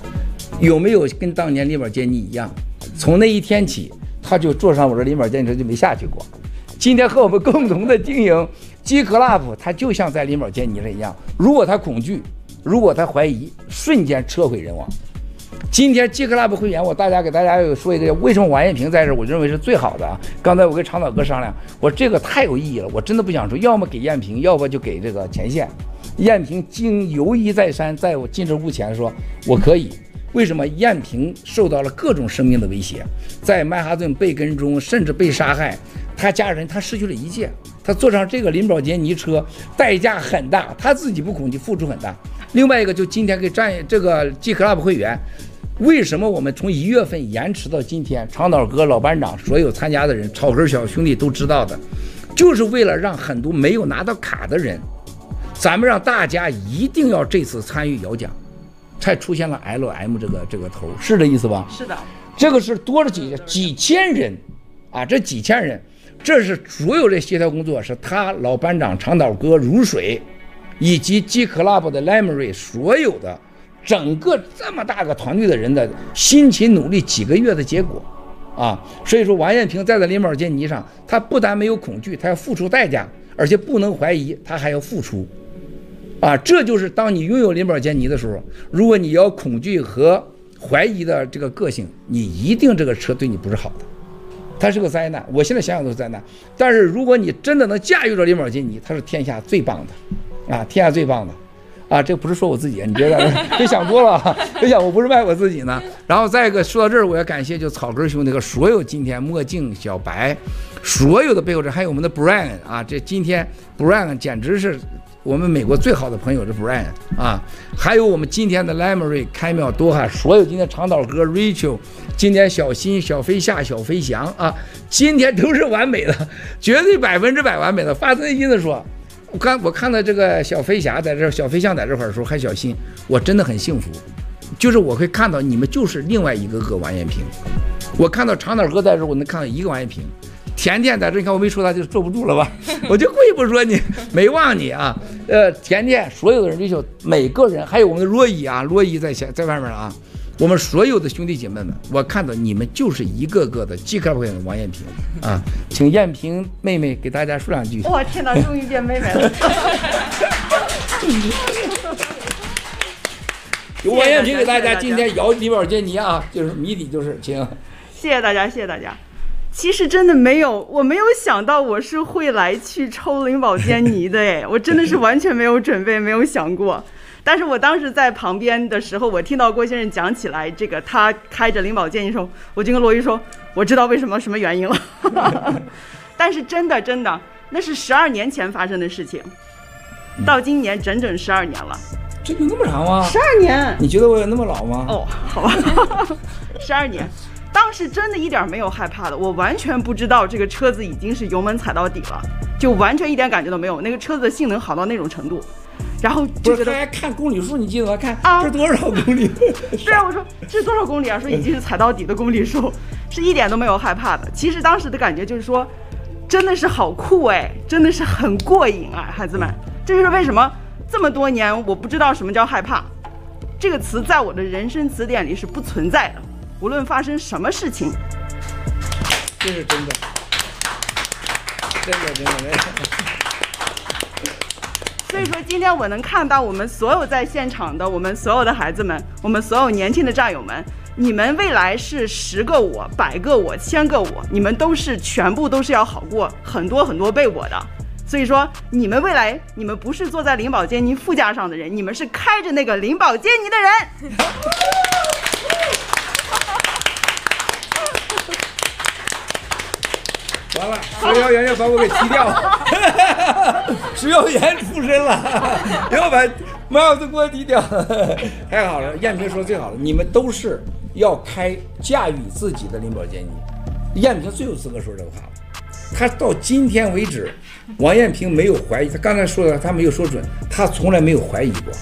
[SPEAKER 5] 有没有跟当年林宝坚尼一样？从那一天起，他就坐上我这林宝坚尼车就没下去过。今天和我们共同的经营 G Club，他就像在林宝坚尼上一样。如果他恐惧，如果他怀疑，瞬间车毁人亡。今天 G Club 会员，我大家给大家说一个，为什么王艳平在这？我认为是最好的啊。刚才我跟长岛哥商量，我这个太有意义了，我真的不想说，要么给艳平，要不就给这个前线。艳平经犹豫再三，在我进这屋前说，我可以。为什么艳平受到了各种生命的威胁，在曼哈顿被跟踪，甚至被杀害，他家人他失去了一切，他坐上这个林宝杰尼车，代价很大，他自己不恐惧，付出很大。另外一个就今天给战这个 G Club 会员。为什么我们从一月份延迟到今天？长岛哥、老班长，所有参加的人，草根小兄弟都知道的，就是为了让很多没有拿到卡的人，咱们让大家一定要这次参与摇奖，才出现了 LM 这个这个头，是这意思吧？
[SPEAKER 6] 是的，
[SPEAKER 5] 这个是多了几几千人，啊，这几千人，这是所有的协调工作，是他老班长长岛哥如水，以及 G Club 的 Lemery 所有的。整个这么大个团队的人的辛勤努力几个月的结果，啊，所以说王艳平站在林宝坚尼上，他不但没有恐惧，他要付出代价，而且不能怀疑，他还要付出，啊，这就是当你拥有林宝坚尼的时候，如果你要恐惧和怀疑的这个个性，你一定这个车对你不是好的，它是个灾难。我现在想想都是灾难，但是如果你真的能驾驭着林宝坚尼，它是天下最棒的，啊，天下最棒的。啊，这不是说我自己，你觉得 别想多了，别想我不是卖我自己呢。然后再一个说到这儿，我要感谢就草根兄弟和所有今天墨镜小白，所有的背后者，还有我们的 Brian 啊，这今天 Brian 简直是我们美国最好的朋友，是 Brian 啊，还有我们今天的 Lemery 开妙多哈，所有今天长岛哥 Rachel，今天小新小飞夏小飞翔啊，今天都是完美的，绝对百分之百完美的，发自内心的说。我刚我看到这个小飞侠在这儿，小飞象在这块儿的时候还小心，我真的很幸福，就是我会看到你们就是另外一个个王艳平。我看到长岛哥在这儿，我能看到一个王艳平。甜甜在这，你看我没说他就坐不住了吧？我就故意不说你，没忘你啊。呃，甜甜所有的人就秀，每个人还有我们的若依啊，若依在前在外面啊。我们所有的兄弟姐妹们，我看到你们就是一个个的 G Club 的王艳萍啊，请艳萍妹妹给大家说两句。
[SPEAKER 6] 我，天哪，终于见妹妹了！
[SPEAKER 5] 由 王艳萍给大家今天摇林宝杰尼啊，就是谜底就是，请。
[SPEAKER 8] 谢谢大家，谢谢大家。其实真的没有，我没有想到我是会来去抽灵宝坚尼的哎，我真的是完全没有准备，没有想过。但是我当时在旁边的时候，我听到郭先生讲起来这个他开着灵宝坚尼的时候，我就跟罗伊说，我知道为什么什么原因了。但是真的真的，那是十二年前发生的事情，到今年整整十二年了。
[SPEAKER 5] 这有那么长吗？
[SPEAKER 8] 十二年。
[SPEAKER 5] 你觉得我有那么老吗？
[SPEAKER 8] 哦，好吧，十二年，当时真的一点没有害怕的，我完全不知道这个车子已经是油门踩到底了，就完全一点感觉都没有，那个车子的性能好到那种程度。然
[SPEAKER 5] 后
[SPEAKER 8] 就觉得
[SPEAKER 5] 他还看公里数，你记得吗？看
[SPEAKER 8] 啊
[SPEAKER 5] 这多少公里？
[SPEAKER 8] 对啊，我说这是多少公里啊？说已经是踩到底的公里数，是一点都没有害怕的。其实当时的感觉就是说，真的是好酷哎，真的是很过瘾啊，孩子们。这就是为什么这么多年我不知道什么叫害怕，这个词在我的人生词典里是不存在的。无论发生什么事情，
[SPEAKER 5] 这是真的，真的真的真的。
[SPEAKER 8] 所以说今天我能看到我们所有在现场的我们所有的孩子们，我们所有年轻的战友们，你们未来是十个我、百个我、千个我，你们都是全部都是要好过很多很多倍我的。所以说你们未来，你们不是坐在灵宝坚尼副驾上的人，你们是开着那个灵宝坚尼的人。
[SPEAKER 5] 完了，石耀元要把我给踢掉，石耀元出身了，要把马子给我踢掉，太好了，燕平说最好了，你们都是要开驾驭自己的灵宝坚尼，燕平最有资格说这个话了，他到今天为止，王艳平没有怀疑，他刚才说的他没有说准，他从来没有怀疑过，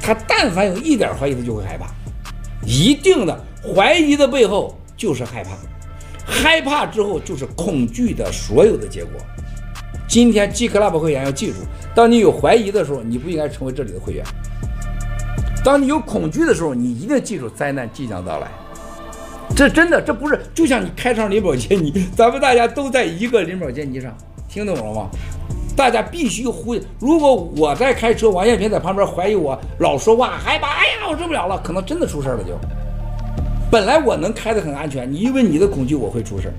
[SPEAKER 5] 他但凡有一点怀疑，他就会害怕，一定的怀疑的背后就是害怕。害怕之后就是恐惧的所有的结果。今天 G Club 会员要记住，当你有怀疑的时候，你不应该成为这里的会员；当你有恐惧的时候，你一定记住灾难即将到来。这真的，这不是就像你开上林宝坚尼，咱们大家都在一个林宝坚尼上，听懂了吗？大家必须呼。如果我在开车，王艳平在旁边怀疑我，老说话害怕，哎呀，我受不了了，可能真的出事了就。本来我能开得很安全，你因为你的恐惧我会出事。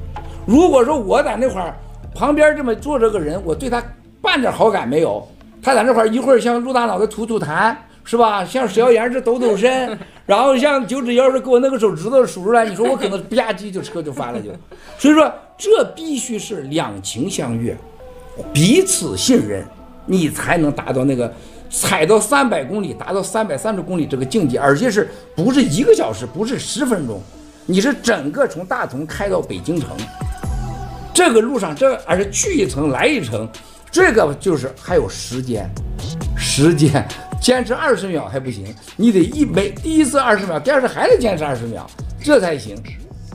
[SPEAKER 5] 如果说我在那块儿旁边这么坐着个人，我对他半点好感没有，他在那块儿一会儿像陆大脑袋吐吐痰，是吧？像石耀岩是抖抖身，然后像九指妖是给我那个手指头数出来，你说我可能吧唧就车就翻了就。所以说这必须是两情相悦，彼此信任，你才能达到那个。踩到三百公里，达到三百三十公里这个境界，而且是不是一个小时，不是十分钟，你是整个从大同开到北京城，这个路上这而且去一层来一层，这个就是还有时间，时间坚持二十秒还不行，你得一每第一次二十秒，第二次还得坚持二十秒，这才行。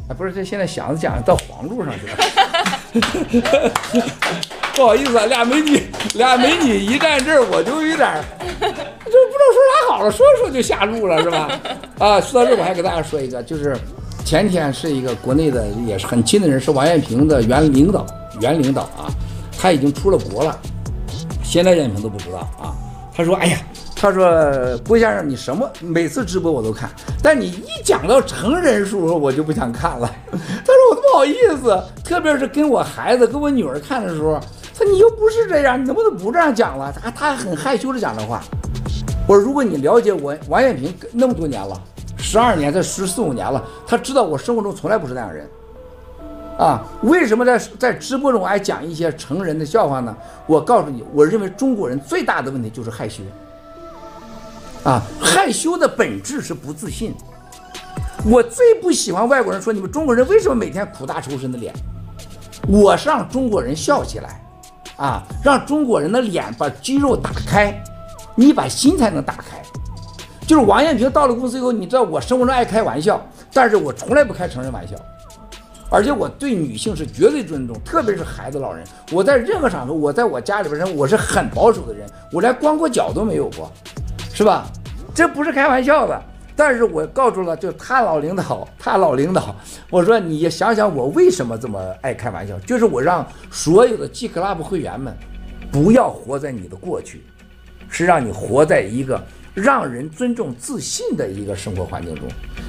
[SPEAKER 5] 啊，不是，这现在响子讲到黄路上去了。不好意思啊，俩美女，俩美女一站这儿，我就有点，就不知道说啥好了，说着说就下路了，是吧？啊，说到这儿，我还给大家说一个，就是前天是一个国内的也是很亲的人，是王艳平的原领导，原领导啊，他已经出了国了，现在艳平都不知道啊。他说：“哎呀，他说郭先生，你什么每次直播我都看，但你一讲到成人数，我就不想看了。”他说：“我都不好意思，特别是跟我孩子、跟我女儿看的时候。”他你又不是这样，你能不能不这样讲了？他他很害羞的讲这话。我说，如果你了解我王艳平那么多年了，十二年，这十四五年了，他知道我生活中从来不是那样人。啊，为什么在在直播中爱讲一些成人的笑话呢？我告诉你，我认为中国人最大的问题就是害羞。啊，害羞的本质是不自信。我最不喜欢外国人说你们中国人为什么每天苦大仇深的脸。我是让中国人笑起来。啊，让中国人的脸把肌肉打开，你把心才能打开。就是王艳平到了公司以后，你知道我生活中爱开玩笑，但是我从来不开成人玩笑，而且我对女性是绝对尊重，特别是孩子、老人。我在任何场合，我在我家里边人，我是很保守的人，我连光过脚都没有过，是吧？这不是开玩笑的。但是我告诉了，就他老领导，他老领导，我说你想想我为什么这么爱开玩笑，就是我让所有的 G Club 会员们，不要活在你的过去，是让你活在一个让人尊重、自信的一个生活环境中。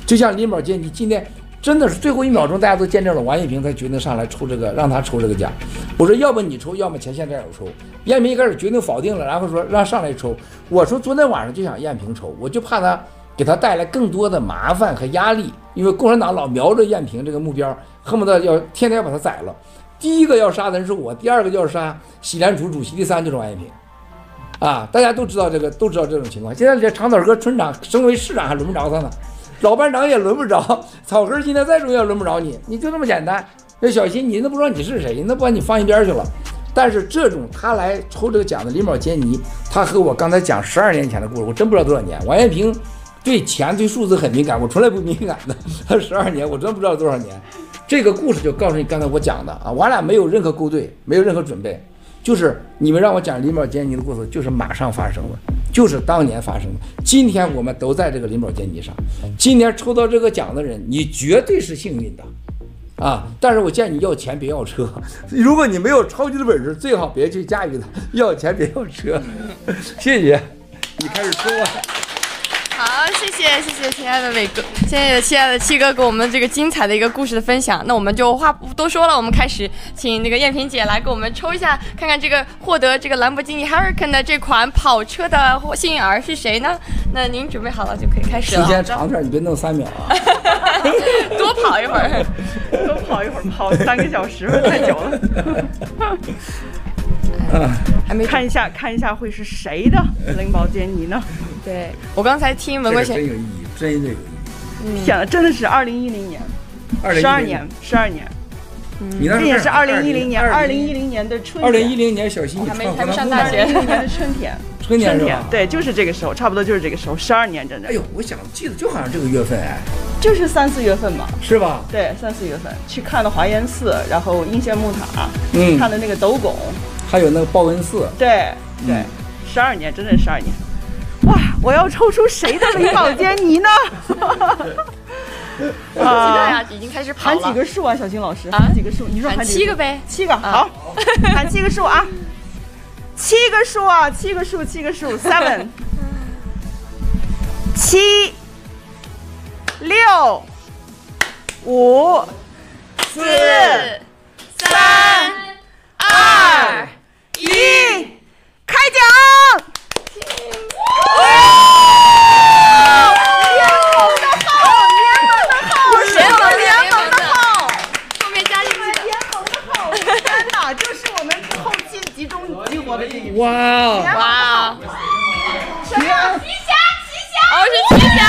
[SPEAKER 5] 就像林宝坚，你今天真的是最后一秒钟，大家都见证了王艳平才决定上来抽这个，让他抽这个奖。我说要么你抽，要么前线战友抽。艳平一开始决定否定了，然后说让上来抽。我说昨天晚上就想艳平抽，我就怕他。给他带来更多的麻烦和压力，因为共产党老瞄着燕平这个目标，恨不得要天天把他宰了。第一个要杀的人是我，第二个要杀喜联储主席，第三就是王艳平。啊，大家都知道这个，都知道这种情况。现在这长草哥村长升为市长还轮不着他呢，老班长也轮不着，草根今天再重要轮不着你，你就这么简单。要小心，你都不知道你是谁，那不把你放一边去了。但是这种他来抽这个奖的林宝坚尼，他和我刚才讲十二年前的故事，我真不知道多少年。王艳平对钱对数字很敏感，我从来不敏感的。他 十二年，我真不知道多少年。这个故事就告诉你刚才我讲的啊，我俩没有任何勾兑，没有任何准备，就是你们让我讲林宝坚尼的故事，就是马上发生了，就是当年发生的。今天我们都在这个林宝坚尼上，今天抽到这个奖的人，你绝对是幸运的。啊！但是我建议你要钱别要车。如果你没有超级的本事，最好别去驾驭它。要钱别要车。谢谢，你开始抽啊。
[SPEAKER 7] 好，谢谢谢谢亲爱的伟哥，谢谢亲爱的七哥给我们这个精彩的一个故事的分享。那我们就话不多说了，我们开始请那个艳萍姐来给我们抽一下，看看这个获得这个兰博基尼 Hurricane 的这款跑车的幸运儿是谁呢？那您准备好了就可以开始了。
[SPEAKER 5] 时间长点，你别弄三秒啊。
[SPEAKER 7] 多跑一会儿，
[SPEAKER 8] 多跑一会儿，跑三个小时 太久了。
[SPEAKER 7] 嗯，还没
[SPEAKER 8] 看一下，看一下会是谁的林宝坚尼呢？
[SPEAKER 7] 对，我刚才听文国先
[SPEAKER 5] 真有意义，真的有意义。
[SPEAKER 8] 天呐，真的是二零一零年，十二年，十二年。
[SPEAKER 5] 你那
[SPEAKER 8] 也是二零一零年，二零一零年的春天。
[SPEAKER 5] 二零一零年，小新
[SPEAKER 7] 还没还没上大学。
[SPEAKER 8] 二零一零年的春天，
[SPEAKER 5] 春天
[SPEAKER 8] 春天，对，就是这个时候，差不多就是这个时候，十二年整整。
[SPEAKER 5] 哎呦，我想记得就好像这个月份哎，
[SPEAKER 8] 就是三四月份嘛，
[SPEAKER 5] 是吧？
[SPEAKER 8] 对，三四月份去看了华严寺，然后应县木塔，
[SPEAKER 5] 嗯，
[SPEAKER 8] 看了那个斗拱，
[SPEAKER 5] 还有那个报恩寺，
[SPEAKER 8] 对对，十二年，整整十二年。哇！我要抽出谁的林宝坚尼呢？
[SPEAKER 7] 啊，已经开始跑了。
[SPEAKER 8] 喊几个数啊，小新老师？喊几个数？你说
[SPEAKER 7] 喊七个呗？
[SPEAKER 8] 七个，好，喊七个数啊！七个数啊！七个数，七个数，seven，七，六，五，四，三，二，一，开奖！哇！联盟的号，联盟的号，联盟的号，
[SPEAKER 7] 后面加进去。
[SPEAKER 8] 联盟的号，天哪，就是我们后期集中激活的这一
[SPEAKER 5] 哇
[SPEAKER 7] 哇！
[SPEAKER 8] 什么？
[SPEAKER 7] 奇侠，奇侠，哦，是奇侠。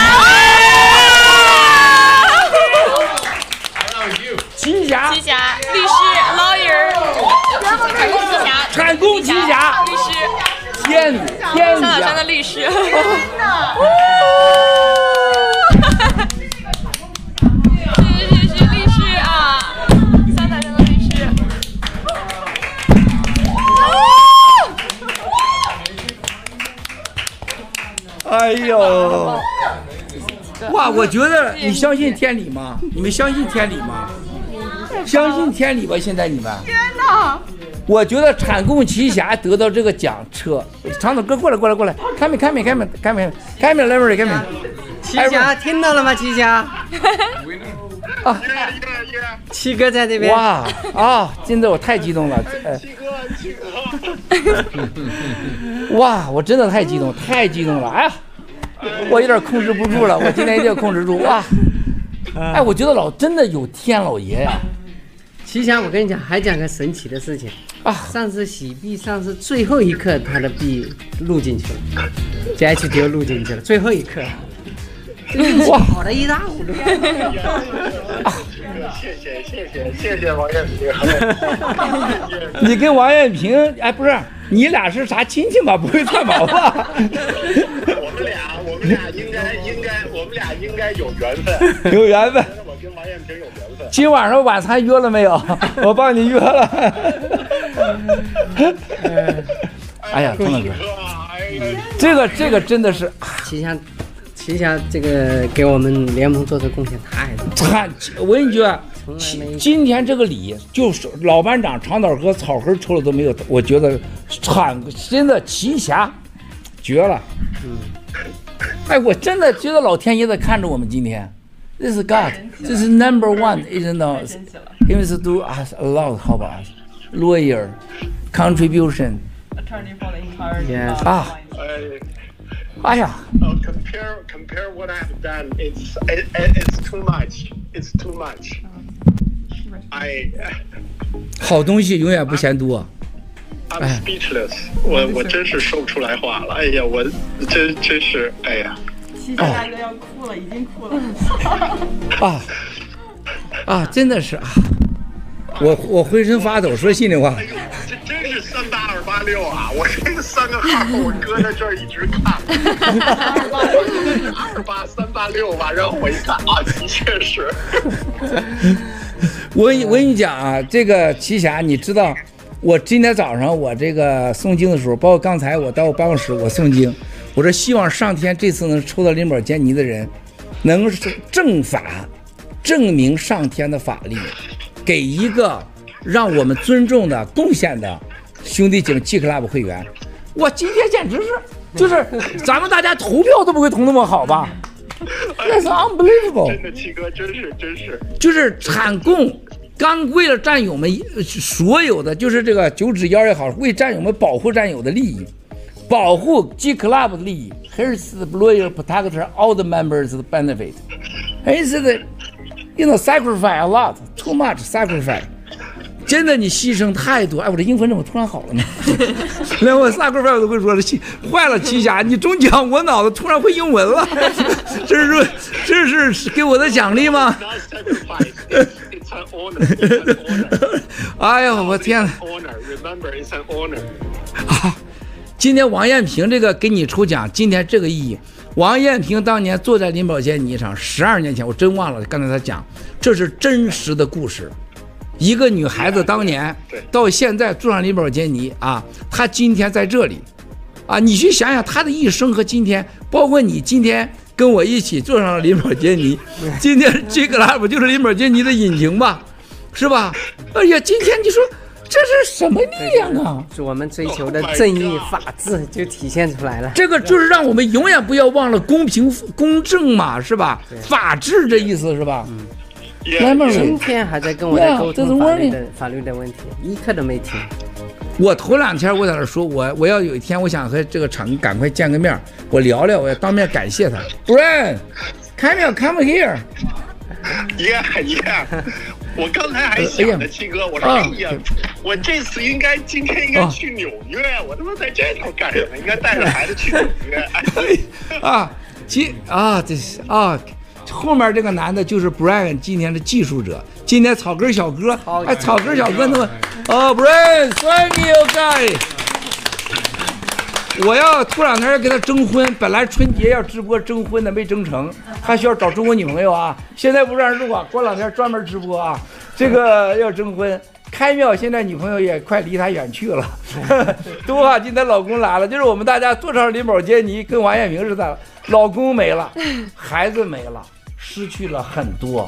[SPEAKER 5] 奇侠，
[SPEAKER 7] 奇侠，律师，lawyer，产供奇侠，
[SPEAKER 5] 产供奇侠，
[SPEAKER 7] 律师。
[SPEAKER 5] 天女，天女，
[SPEAKER 7] 三岛山的律师。
[SPEAKER 8] 天哪！
[SPEAKER 7] 是是是律师啊，三岛山的律师。
[SPEAKER 5] 哎呦！哇，我觉得你相信天理吗？你们相信天理吗？相信天理吧，现在你们。
[SPEAKER 8] 天哪！
[SPEAKER 5] 我觉得产供奇侠得到这个奖车，长总哥过来过来过来，开门开门开门开门开门来门开门。
[SPEAKER 9] 奇侠听到了吗？奇侠。
[SPEAKER 5] 啊，
[SPEAKER 9] 七哥在这边。
[SPEAKER 5] 哇啊！真的我太激动了。
[SPEAKER 10] 七哥，七哥。
[SPEAKER 5] 哇，我真的太激动，太激动了。哎呀，我有点控制不住了，我今天一定要控制住。哇，哎，我觉得老真的有天老爷呀。
[SPEAKER 9] 奇侠，我跟你讲，还讲个神奇的事情
[SPEAKER 5] 啊！
[SPEAKER 9] 上次洗币，上次最后一刻他的币录进去了，JHD 录进去了，最后一刻。哇，好的一塌糊涂。
[SPEAKER 10] 谢谢谢谢谢谢王艳平。
[SPEAKER 5] 你跟王艳平，哎，不是，你俩是啥亲戚吧？不会串毛吧？
[SPEAKER 10] 我们俩，我们俩应该应该，我们俩应该有缘分。
[SPEAKER 5] 有缘分。
[SPEAKER 10] 我跟王艳平有缘分。
[SPEAKER 5] 今晚上晚餐约了没有？我帮你约了。哎呀，聪哥，这个这个真的是
[SPEAKER 9] 奇侠，奇侠这个给我们联盟做的贡献太多。
[SPEAKER 5] 太，我跟你说，今天这个礼就是老班长长岛和草根抽了都没有，我觉得产真的奇侠绝了。嗯，哎，我真的觉得老天爷在看着我们今天。This is God. This is number one, isn't it? He was do us a lot, how about lawyer, contribution.
[SPEAKER 8] Attorney for the entire.
[SPEAKER 9] Yes.
[SPEAKER 5] 啊，哎呀。
[SPEAKER 10] Uh, compare compare what I've done. It's it, it's too much. It's too much. I.
[SPEAKER 5] 好东西永远不嫌多。
[SPEAKER 10] I'm speechless. 我我真是说不出来话了。哎呀，我真真是哎呀。
[SPEAKER 8] 奇侠大哥要哭了，已经哭了。
[SPEAKER 5] 啊啊，真的是啊，我我浑身发抖，说心里话。
[SPEAKER 10] 哎呦这真是三八二八六啊！我这个三个号我搁在这儿一直看，二八三八六吧，然后我一看啊，的确是。
[SPEAKER 5] 我我跟你讲啊，这个奇侠，你知道，我今天早上我这个诵经的时候，包括刚才我到我办公室我诵经，我说希望上天这次能抽到林宝坚尼的人，能正法证明上天的法力，给一个让我们尊重的贡献的兄弟姐妹 G Club 会员。我今天简直是，就是 咱们大家投票都不会投那么好吧？那是 unbelievable！
[SPEAKER 10] 真的，七哥，真是真是。
[SPEAKER 5] 就是产供，刚为了战友们所有的，就是这个九指妖也好，为战友们保护战友的利益，保护 G Club 的利益。Here's the loyal protector, all the members benefit. Here's the, you know, sacrifice a lot, too much sacrifice. 真的，你牺牲太多。哎，我这英文怎么突然好了呢？连我 sacrifice 我都会说了，坏了，奇侠，你中奖，我脑子突然会英文了。这是这是给我的奖励吗？哎呀，我天哪！啊，今天王艳平这个给你抽奖，今天这个意义。王艳平当年坐在林宝坚尼上，十二年前，我真忘了刚才他讲，这是真实的故事。一个女孩子当年到现在坐上林宝坚尼啊，她今天在这里，啊，你去想想她的一生和今天，包括你今天跟我一起坐上了林宝坚尼，今天这个拉不就是林宝坚尼的引擎吧，是吧？哎呀，今天你说这是什么力量啊？
[SPEAKER 9] 是我们追求的正义法治就体现出来了。
[SPEAKER 5] 这个就是让我们永远不要忘了公平公正嘛，是吧？法治这意思是吧？嗯。
[SPEAKER 9] 今天还在跟我在沟通法律的法律的问题，一刻都没停。
[SPEAKER 5] 我头两天我在那说，我我要有一天我想和这个厂赶快见个面，我聊聊，我要当面感谢他。Brian，come here，come here。
[SPEAKER 10] Yeah yeah，我刚才还想着七哥，我说哎呀，我这次应该今天应该去纽约，我他妈在这头干什么？应该带着孩子去纽约。
[SPEAKER 5] 啊，其啊这是啊。后面这个男的就是 Brian 今天的技术者，今天草根小哥，哎，草根小哥那么，哦，Brian，thank you guys。我要过两天要给他征婚，本来春节要直播征婚的没征成，还需要找中国女朋友啊。现在不让人录啊，过两天专门直播啊。这个要征婚，开庙现在女朋友也快离他远去了。多好，今天老公来了，就是我们大家坐上林宝坚尼，跟王艳明似的，老公没了，孩子没了。失去了很多，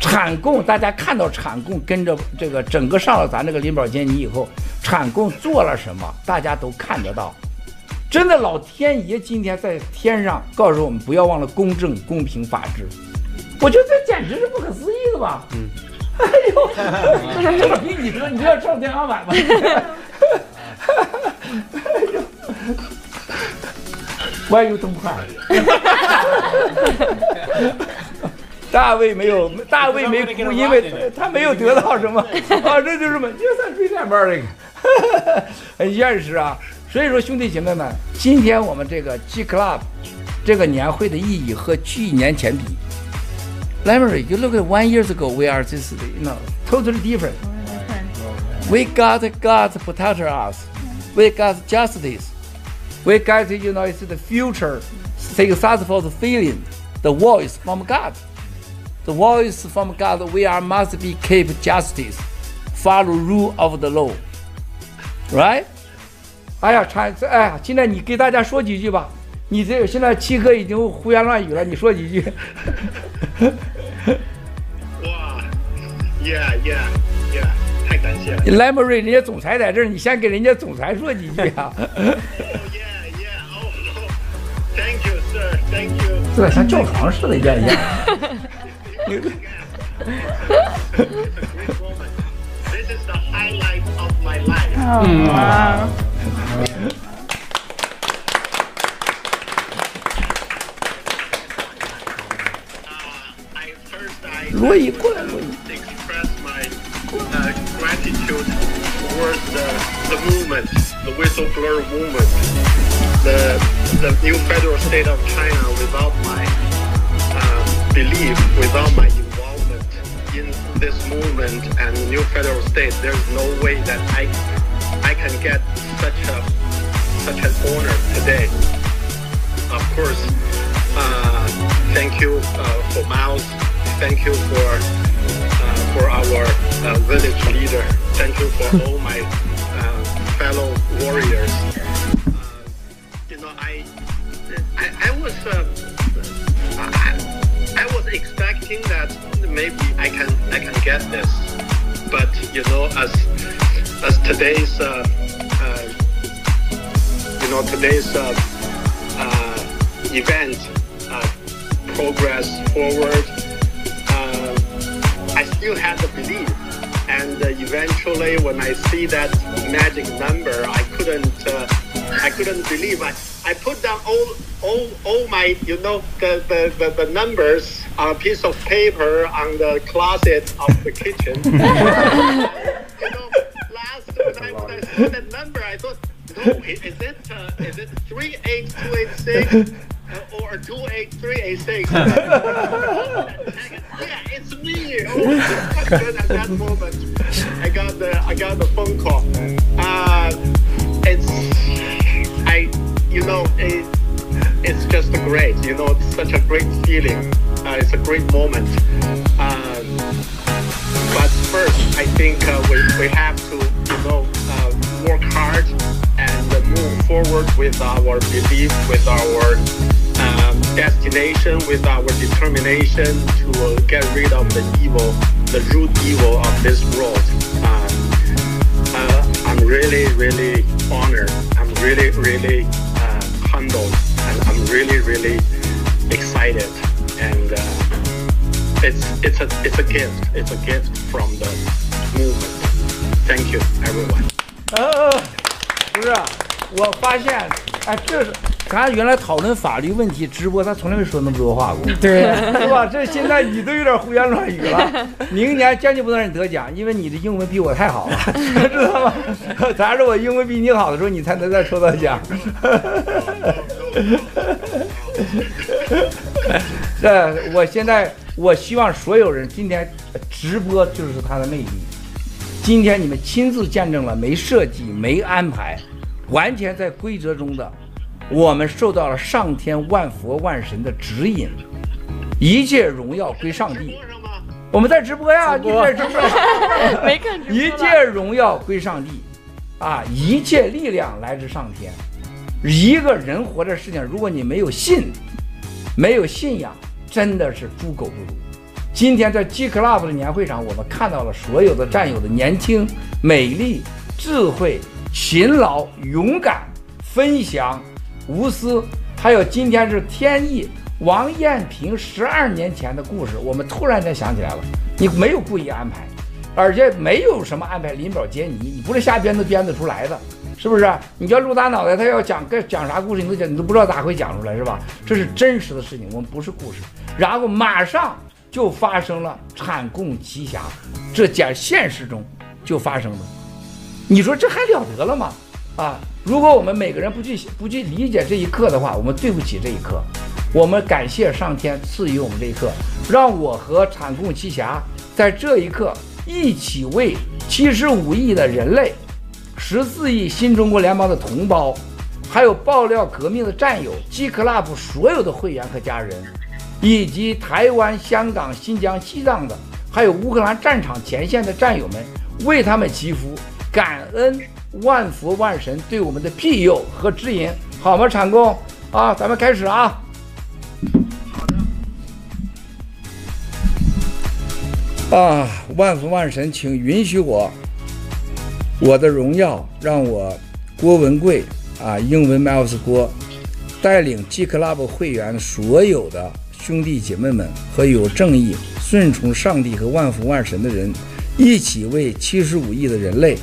[SPEAKER 5] 产供大家看到产供跟着这个整个上了咱这个林宝坚尼以后，产供做了什么，大家都看得到。真的，老天爷今天在天上告诉我们，不要忘了公正、公平、法治。我觉得这简直是不可思议的吧？嗯。哎呦，这比你说你这要上天花板吗？哎呦。Why you don't cry？大卫没有，大卫没哭，因为他没有得到什么啊，这就是嘛，就算最两半这个，很现实啊。所以说，兄弟姐妹们，今天我们这个 G Club 这个年会的意义和去年前比，Lemery, you look at one years ago, we are just, you know, totally different. We got God protect us. We got justice. We got, you know, it's the future successful feeling, the voice from God. The voice from God, we are must be keep justice, follow rule of the law. Right? 哎呀，产哎呀，现在你给大家说几句吧。你这现在七哥已经胡言乱语了，你说几句。
[SPEAKER 10] 哇，Yeah Yeah Yeah，太感谢了。
[SPEAKER 5] Lemery，人家总裁在这儿，你先给人家总裁说几句啊。这个 像叫床似的，愿意。嗯。罗伊过来，罗伊。
[SPEAKER 10] The new federal state of China without my uh, belief, without my involvement in this movement and new federal state, there's no way that I, I can get such a such an honor today. Of course, uh, thank you uh, for Miles. Thank you for uh, for our uh, village leader. Thank you for all my uh, fellow warriors. Uh, you know, I I, I was uh, I, I was expecting that maybe I can I can get this, but you know, as as today's uh, you know today's event progress forward, I still had the belief, and uh, eventually when I see that magic number, I couldn't uh, I couldn't believe. I, I put down all all all my you know the, the, the, numbers on a piece of paper on the closet of the kitchen. you know, last I, when I saw that number, I thought, no, is it uh, is it three eight two eight six or two eight three eight six? Yeah, it's me. Oh, at that moment, I got the I got the phone call. Uh, it's I, you know, it, it's just great. You know, it's such a great feeling. Uh, it's a great moment. Um, but first, I think uh, we, we have forward with our belief, with our um, destination, with our determination to uh, get rid of the evil, the root evil of this world. Um, uh, I'm really, really honored. I'm really, really uh, humbled. And I'm really, really excited. And uh, it's, it's, a, it's a gift. It's a gift from the movement. Thank you, everyone.
[SPEAKER 5] Oh, yeah. 我发现，哎，这是咱原来讨论法律问题直播，他从来没说那么多话过，
[SPEAKER 9] 对
[SPEAKER 5] 是吧？这现在你都有点胡言乱语了。明年坚决不能让你得奖，因为你的英文比我太好了，知道吗？咱是我英文比你好的时候，你才能再抽到奖。这，我现在我希望所有人今天直播就是它的魅力。今天你们亲自见证了没设计、没安排，完全在规则中的，我们受到了上天万佛万神的指引，一切荣耀归上帝。我们在直播呀，你在直播，
[SPEAKER 7] 没看直播
[SPEAKER 5] 一切荣耀归上帝，啊，一切力量来自上天。一个人活着世界上，如果你没有信，没有信仰，真的是猪狗不如。今天在 G Club 的年会上，我们看到了所有的战友的年轻、美丽、智慧、勤劳、勇敢、分享、无私，还有今天是天意王艳平十二年前的故事，我们突然间想起来了，你没有故意安排，而且没有什么安排林宝接你，你不是瞎编都编得出来的。是不是？你叫陆大脑袋，他要讲个讲啥故事，你都讲，你都不知道咋会讲出来，是吧？这是真实的事情，我们不是故事。然后马上就发生了产共奇侠，这讲现实中就发生了。你说这还了得了吗？啊！如果我们每个人不去不去理解这一刻的话，我们对不起这一刻。我们感谢上天赐予我们这一刻，让我和产共奇侠在这一刻一起为七十五亿的人类。十四亿新中国联邦的同胞，还有爆料革命的战友，G Club 所有的会员和家人，以及台湾、香港、新疆、西藏的，还有乌克兰战场前线的战友们，为他们祈福，感恩万福万神对我们的庇佑和指引，好吗？产工啊，咱们开始啊！啊，万福万神，请允许我。我的荣耀让我郭文贵啊，英文 Miles 郭带领 G Club 会员所有的兄弟姐妹们和有正义、顺从上帝和万福万神的人，一起为七十五亿的人类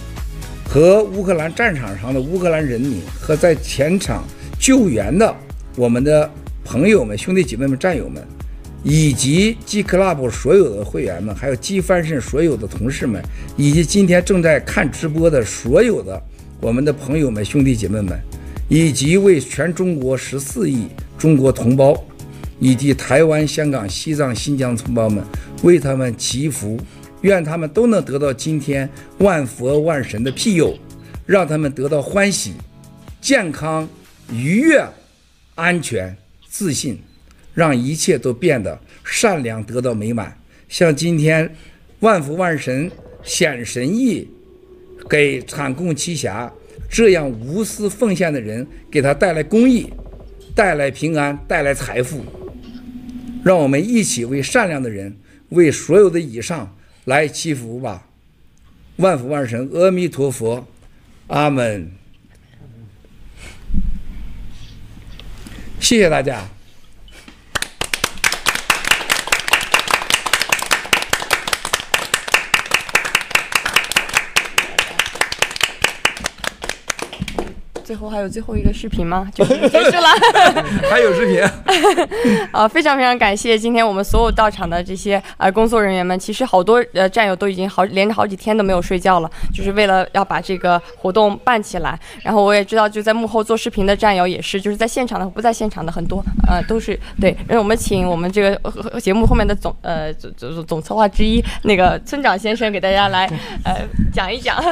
[SPEAKER 5] 和乌克兰战场上的乌克兰人民和在前场救援的我们的朋友们、兄弟姐妹们、战友们。以及 G Club 所有的会员们，还有 G 翻身所有的同事们，以及今天正在看直播的所有的我们的朋友们、兄弟姐妹们，以及为全中国十四亿中国同胞，以及台湾、香港、西藏、新疆同胞们，为他们祈福，愿他们都能得到今天万佛万神的庇佑，让他们得到欢喜、健康、愉悦、安全、自信，让一切都变得善良，得到美满。像今天，万福万神显神意，给产供奇侠这样无私奉献的人，给他带来公益，带来平安，带来财富。让我们一起为善良的人，为所有的以上来祈福吧。万福万神，阿弥陀佛，阿门。谢谢大家。
[SPEAKER 7] 最后还有最后一个视频吗？就结束了。
[SPEAKER 5] 还有视频。
[SPEAKER 7] 啊，非常非常感谢今天我们所有到场的这些呃工作人员们。其实好多呃战友都已经好连着好几天都没有睡觉了，就是为了要把这个活动办起来。然后我也知道就在幕后做视频的战友也是，就是在现场的不在现场的很多呃都是对。让我们请我们这个节目后面的总呃总总总策划之一那个村长先生给大家来呃讲一讲。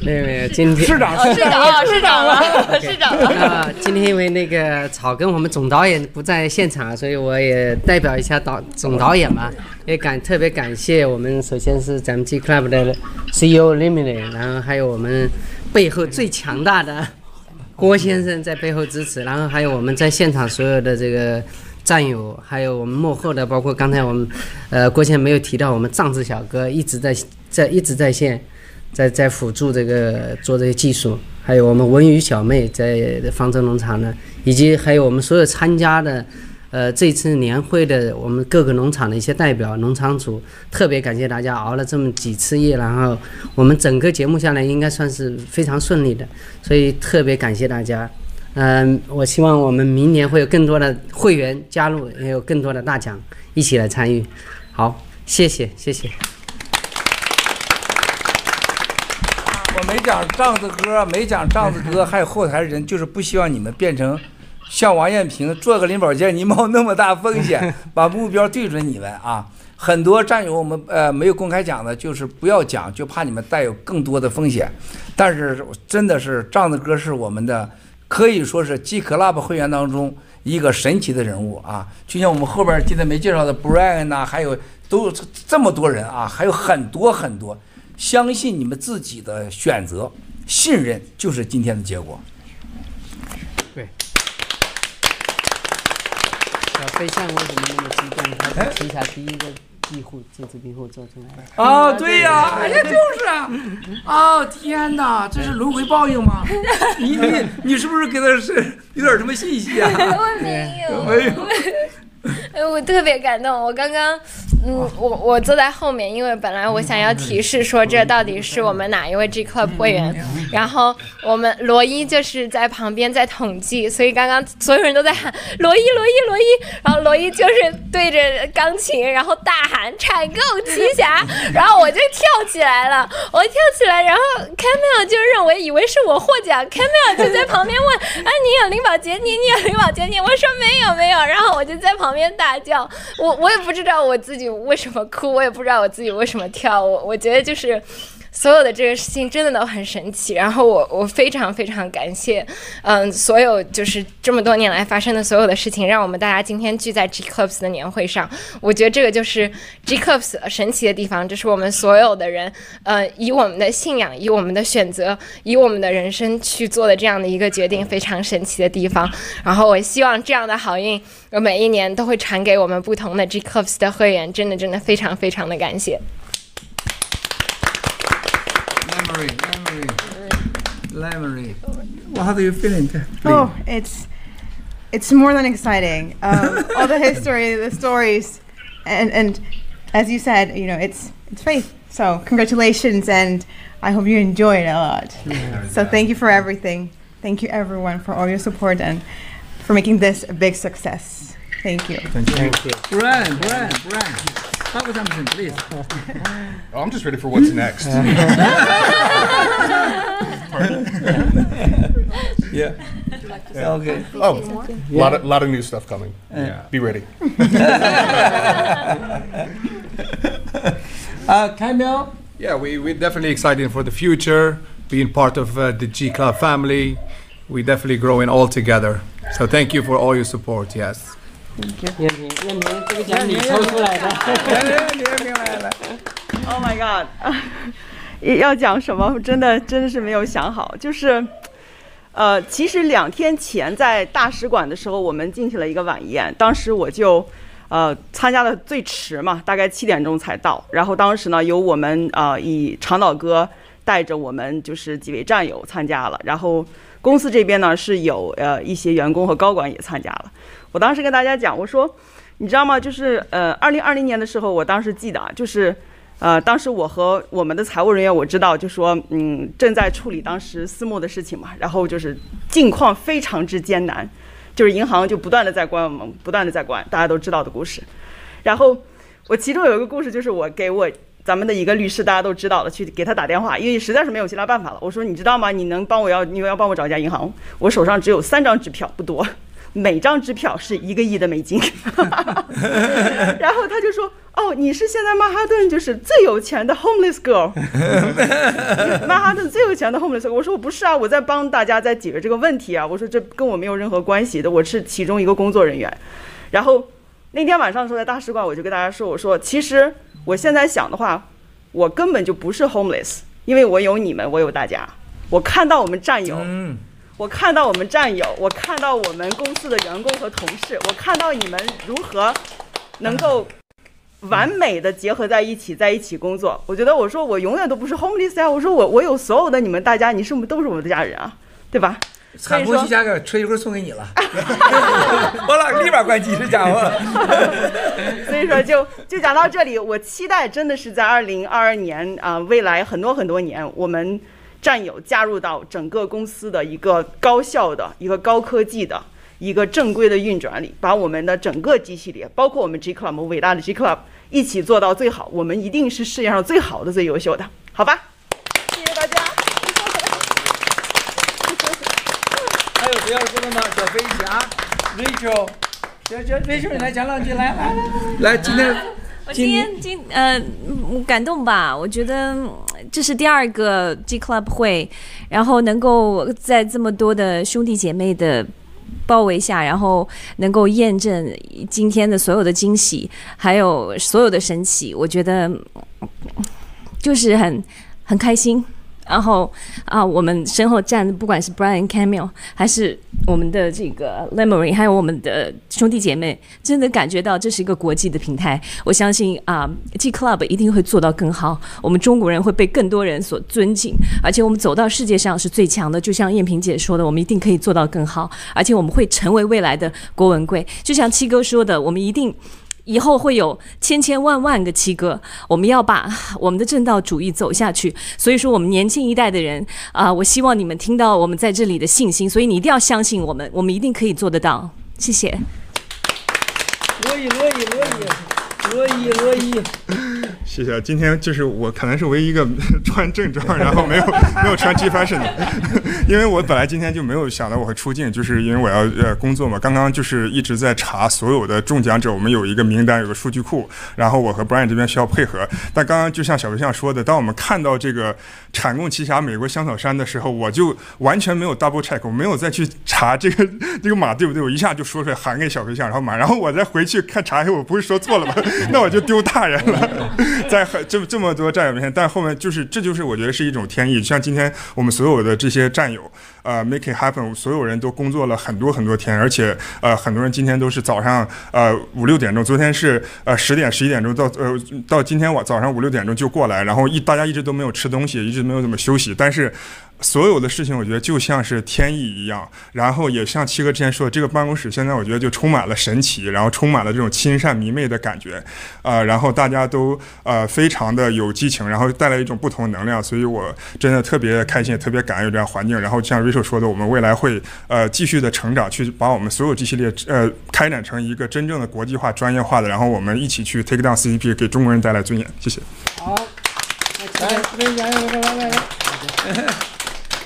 [SPEAKER 9] 没有没有，今天
[SPEAKER 5] 市长
[SPEAKER 7] 市长市长 了。市长
[SPEAKER 9] 啊，今天因为那个草根我们总导演不在现场，所以我也代表一下导总导演嘛，也感特别感谢我们，首先是咱们 G Club 的 CEO Limit，然后还有我们背后最强大的郭先生在背后支持，然后还有我们在现场所有的这个战友，还有我们幕后的，包括刚才我们呃郭先生没有提到，我们藏字小哥一直在在一直在线，在在辅助这个做这些技术。还有我们文宇小妹在方舟农场呢，以及还有我们所有参加的，呃，这次年会的我们各个农场的一些代表、农场主，特别感谢大家熬了这么几次夜，然后我们整个节目下来应该算是非常顺利的，所以特别感谢大家。嗯、我希望我们明年会有更多的会员加入，也有更多的大奖一起来参与。好，谢谢，谢谢。
[SPEAKER 5] 没讲仗子哥，没讲仗子哥，还有后台的人，就是不希望你们变成像王艳平做个林宝坚你冒那么大风险，把目标对准你们啊！很多战友我们呃没有公开讲的，就是不要讲，就怕你们带有更多的风险。但是真的是仗子哥是我们的，可以说是 G Club 会员当中一个神奇的人物啊！就像我们后边今天没介绍的 Brian 呐，还有都这么多人啊，还有很多很多。相信你们自己的选择，信任就是今天的结果。
[SPEAKER 9] 对。小飞象为什么那么激动？他是旗下第一个庇护这次庇护做出来的。
[SPEAKER 5] 啊，对呀，哎呀，就是啊！哦，天哪，这是轮回报应吗？你你你是不是给他是有点什么信息啊？
[SPEAKER 11] 我没有，没有。哎，我特别感动，我刚刚。嗯，我我坐在后面，因为本来我想要提示说这到底是我们哪一位 G Club 会员，然后我们罗伊就是在旁边在统计，所以刚刚所有人都在喊罗伊罗伊罗伊，然后罗伊就是对着钢琴，然后大喊采购奇侠，然后我就跳起来了，我跳起来，然后 Camille 就认为以为是我获奖，Camille 就在旁边问，啊你有林宝杰？你，你有林宝杰？你，我说没有没有，然后我就在旁边大叫，我我也不知道我自己。为什么哭？我也不知道我自己为什么跳。我我觉得就是所有的这个事情真的都很神奇。然后我我非常非常感谢，嗯，所有就是这么多年来发生的所有的事情，让我们大家今天聚在 G Clubs 的年会上。我觉得这个就是 G Clubs 神奇的地方，就是我们所有的人，呃，以我们的信仰，以我们的选择，以我们的人生去做的这样的一个决定，非常神奇的地方。然后我希望这样的好运。每一年都会传给我们不同的 G Clubs 的会员，真的真的非常非常的感谢。
[SPEAKER 5] Memory, memory, memory. Well, how do you feel?
[SPEAKER 12] Oh, it's it's more than exciting. Um, all the history, the stories, and and as you said, you know, it's it's faith. So congratulations, and I hope you enjoy it a lot. So thank you for everything. Thank you everyone for all your support and for making this a big success. Thank you.
[SPEAKER 5] Thank you. Thank you. Brian, Brian, Brian. Talk with something, please.
[SPEAKER 3] Oh, I'm just ready for what's next.
[SPEAKER 5] yeah. yeah. Okay.
[SPEAKER 3] Oh, a lot of lot of new stuff coming. Yeah. Be ready.
[SPEAKER 5] uh, Camille.
[SPEAKER 13] Yeah, we we're definitely excited for the future.
[SPEAKER 3] being part of uh, the G Club family. We definitely growing all together. So thank you for all your support. Yes.
[SPEAKER 9] 燕平，燕平，这个奖你抽出来的。
[SPEAKER 8] Oh my god！要讲什么？真的真的是没有想好。就是，呃，其实两天前在大使馆的时候，我们进行了一个晚宴。当时我就，呃，参加的最迟嘛，大概七点钟才到。然后当时呢，由我们呃以长岛哥带着我们就是几位战友参加了。然后公司这边呢是有呃一些员工和高管也参加了。我当时跟大家讲，我说，你知道吗？就是呃，二零二零年的时候，我当时记得啊，就是。呃，当时我和我们的财务人员我知道，就说嗯正在处理当时私募的事情嘛，然后就是境况非常之艰难，就是银行就不断的在关我们，不断的在关，大家都知道的故事。然后我其中有一个故事，就是我给我咱们的一个律师，大家都知道的，去给他打电话，因为实在是没有其他办法了。我说你知道吗？你能帮我要，你要帮我找一家银行，我手上只有三张支票，不多。每张支票是一个亿的美金，然后他就说：“哦，你是现在曼哈顿就是最有钱的 homeless girl，曼哈顿最有钱的 homeless girl。”我说：“我不是啊，我在帮大家在解决这个问题啊。”我说：“这跟我没有任何关系的，我是其中一个工作人员。”然后那天晚上的时候在大使馆，我就跟大家说：“我说其实我现在想的话，我根本就不是 homeless，因为我有你们，我有大家，我看到我们战友。”我看到我们战友，我看到我们公司的员工和同事，我看到你们如何能够完美的结合在一起，在一起工作。我觉得我说我永远都不是 homeless 啊，我说我我有所有的你们大家，你是不是都是我们的家人啊？对吧？
[SPEAKER 5] 产工期价格车一会儿送给你了，我俩立马关机，这家伙。
[SPEAKER 8] 所以说就就讲到这里，我期待真的是在二零二二年啊、呃，未来很多很多年我们。战友加入到整个公司的一个高效的、一个高科技的、一个正规的运转里，把我们的整个 G 系列，包括我们 G Club，我们伟大的 G Club 一起做到最好。我们一定是世界上最好的、最优秀的，好吧？谢谢大家。
[SPEAKER 5] 还有谁要说的吗？小飞侠，Rachel，小小 Rachel，你来讲两句，来来来，来今天。
[SPEAKER 14] 我今天今呃感动吧，我觉得这是第二个 G Club 会，然后能够在这么多的兄弟姐妹的包围下，然后能够验证今天的所有的惊喜，还有所有的神奇，我觉得就是很很开心。然后啊，我们身后站的不管是 Brian Camille 还是我们的这个 Lemery，还有我们的兄弟姐妹，真的感觉到这是一个国际的平台。我相信啊，G Club 一定会做到更好。我们中国人会被更多人所尊敬，而且我们走到世界上是最强的。就像艳萍姐说的，我们一定可以做到更好，而且我们会成为未来的郭文贵。就像七哥说的，我们一定。以后会有千千万万个七哥，我们要把我们的正道主义走下去。所以说，我们年轻一代的人啊、我希望你们听到我们在这里的信心，所以你一定要相信我们，我们一定可以做得到。谢谢。
[SPEAKER 5] 乐意，乐意，乐意，乐意，乐意。
[SPEAKER 15] 谢谢，今天就是我可能是唯一一个 穿正装，然后没有 没有穿 G fashion 的，因为我本来今天就没有想到我会出镜，就是因为我要呃工作嘛。刚刚就是一直在查所有的中奖者，我们有一个名单，有个数据库，然后我和 Brian 这边需要配合。但刚刚就像小飞象说的，当我们看到这个产供奇侠美国香草山的时候，我就完全没有 double check，我没有再去查这个 这个码对不对，我一下就说出来喊给小飞象，然后码，然后我再回去看查一下，我不会说错了吧？那我就丢大人了。在很这这么多战友面前，但后面就是这就是我觉得是一种天意。像今天我们所有的这些战友，呃，make it happen，所有人都工作了很多很多天，而且呃，很多人今天都是早上呃五六点钟，昨天是呃十点十一点钟到呃到今天晚早上五六点钟就过来，然后一大家一直都没有吃东西，一直没有怎么休息，但是。所有的事情，我觉得就像是天意一样，然后也像七哥之前说的，这个办公室现在我觉得就充满了神奇，然后充满了这种亲善迷妹的感觉，啊、呃，然后大家都呃非常的有激情，然后带来一种不同能量，所以我真的特别开心，也特别感恩有这样环境。然后像 Rachel 说的，我们未来会呃继续的成长，去把我们所有这系列呃开展成一个真正的国际化、专业化的，然后我们一起去 take down CCP，给中国人带来尊严。谢谢。
[SPEAKER 5] 好，来，来，来，来，来，来。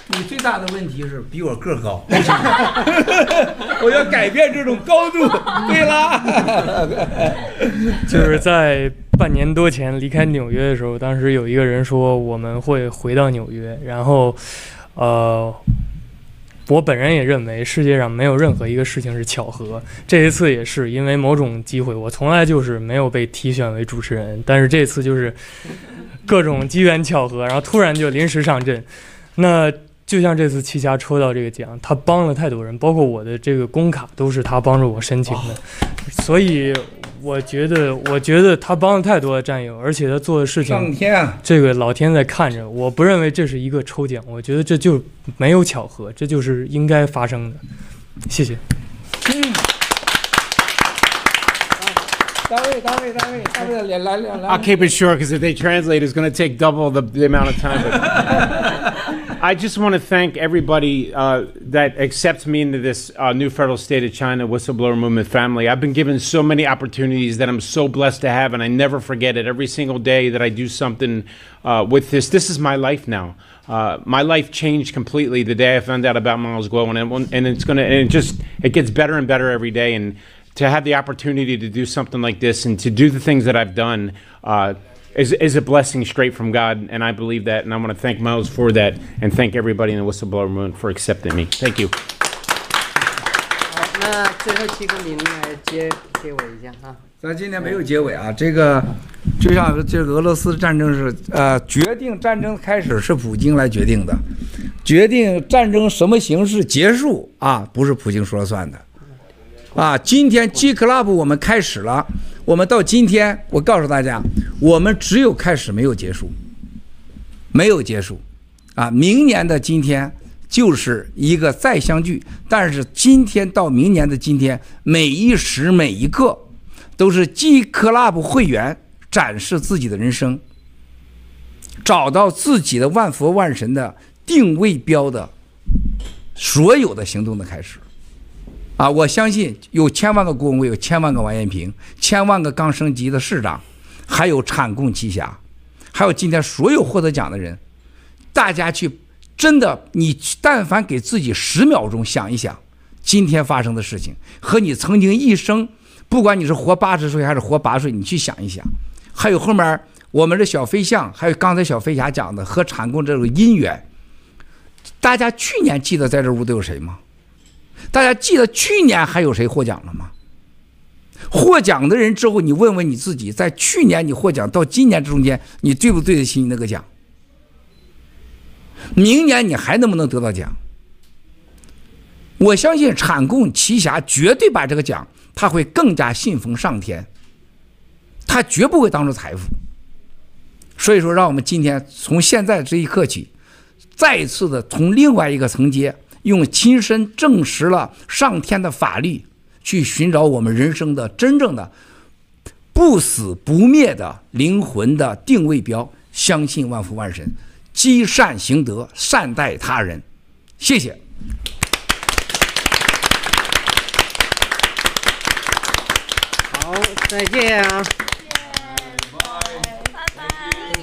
[SPEAKER 5] 你最大的问题是比我个儿高，我要改变这种高度。对啦，
[SPEAKER 16] 就是在半年多前离开纽约的时候，当时有一个人说我们会回到纽约，然后，呃，我本人也认为世界上没有任何一个事情是巧合。这一次也是因为某种机会，我从来就是没有被提选为主持人，但是这次就是各种机缘巧合，然后突然就临时上阵。那就像这次奇侠抽到这个奖，他帮了太多人，包括我的这个工卡都是他帮助我申请的，所以。我觉得，我觉得他帮了太多的战友，而且他做的事情，
[SPEAKER 5] 上天啊，
[SPEAKER 16] 这个老天在看着。我不认为这是一个抽奖，我觉得这就没有巧合，这就是应该发生的。谢谢。嗯。
[SPEAKER 5] 大卫，大卫，大卫，大卫，来来来来。
[SPEAKER 2] I'll keep it short because if they translate, it's going to take double the, the amount of time. I just want to thank everybody uh, that accepts me into this uh, new federal state of China whistleblower movement family. I've been given so many opportunities that I'm so blessed to have, and I never forget it. Every single day that I do something uh, with this, this is my life now. Uh, my life changed completely the day I found out about Miles Glow, and, and it's gonna, and it just, it gets better and better every day. And to have the opportunity to do something like this and to do the things that I've done uh, is, is a blessing straight from God, and I believe that, and I want to thank Miles for that, and thank everybody in the Whistleblower Movement for accepting me. Thank you.
[SPEAKER 9] 好，那最后七个您来结结尾一下哈。
[SPEAKER 5] 咱今天没有结尾啊，这个就像这个俄罗斯战争是呃决定战争开始是普京来决定的，决定战争什么形式结束啊，不是普京说了算的。啊，今天 G Club 我们开始了， 我们到今天，我告诉大家，我们只有开始没有结束，没有结束，啊，明年的今天就是一个再相聚，但是今天到明年的今天，每一时每一刻，都是 G Club 会员展示自己的人生，找到自己的万佛万神的定位标的，所有的行动的开始。啊，我相信有千万个顾问，有千万个王彦平，千万个刚升级的市长，还有产供奇侠，还有今天所有获得奖的人，大家去真的，你但凡给自己十秒钟想一想，今天发生的事情和你曾经一生，不管你是活八十岁还是活八岁，你去想一想，还有后面我们的小飞象，还有刚才小飞侠讲的和产供这个姻缘，大家去年记得在这屋都有谁吗？大家记得去年还有谁获奖了吗？获奖的人之后，你问问你自己，在去年你获奖到今年这中间，你对不对得起你那个奖？明年你还能不能得到奖？我相信产供奇侠绝对把这个奖，他会更加信奉上天，他绝不会当做财富。所以说，让我们今天从现在这一刻起，再一次的从另外一个层阶。用亲身证实了上天的法律，去寻找我们人生的真正的不死不灭的灵魂的定位标。相信万福万神，积善行德，善待他人。谢谢。
[SPEAKER 9] 好，再见啊。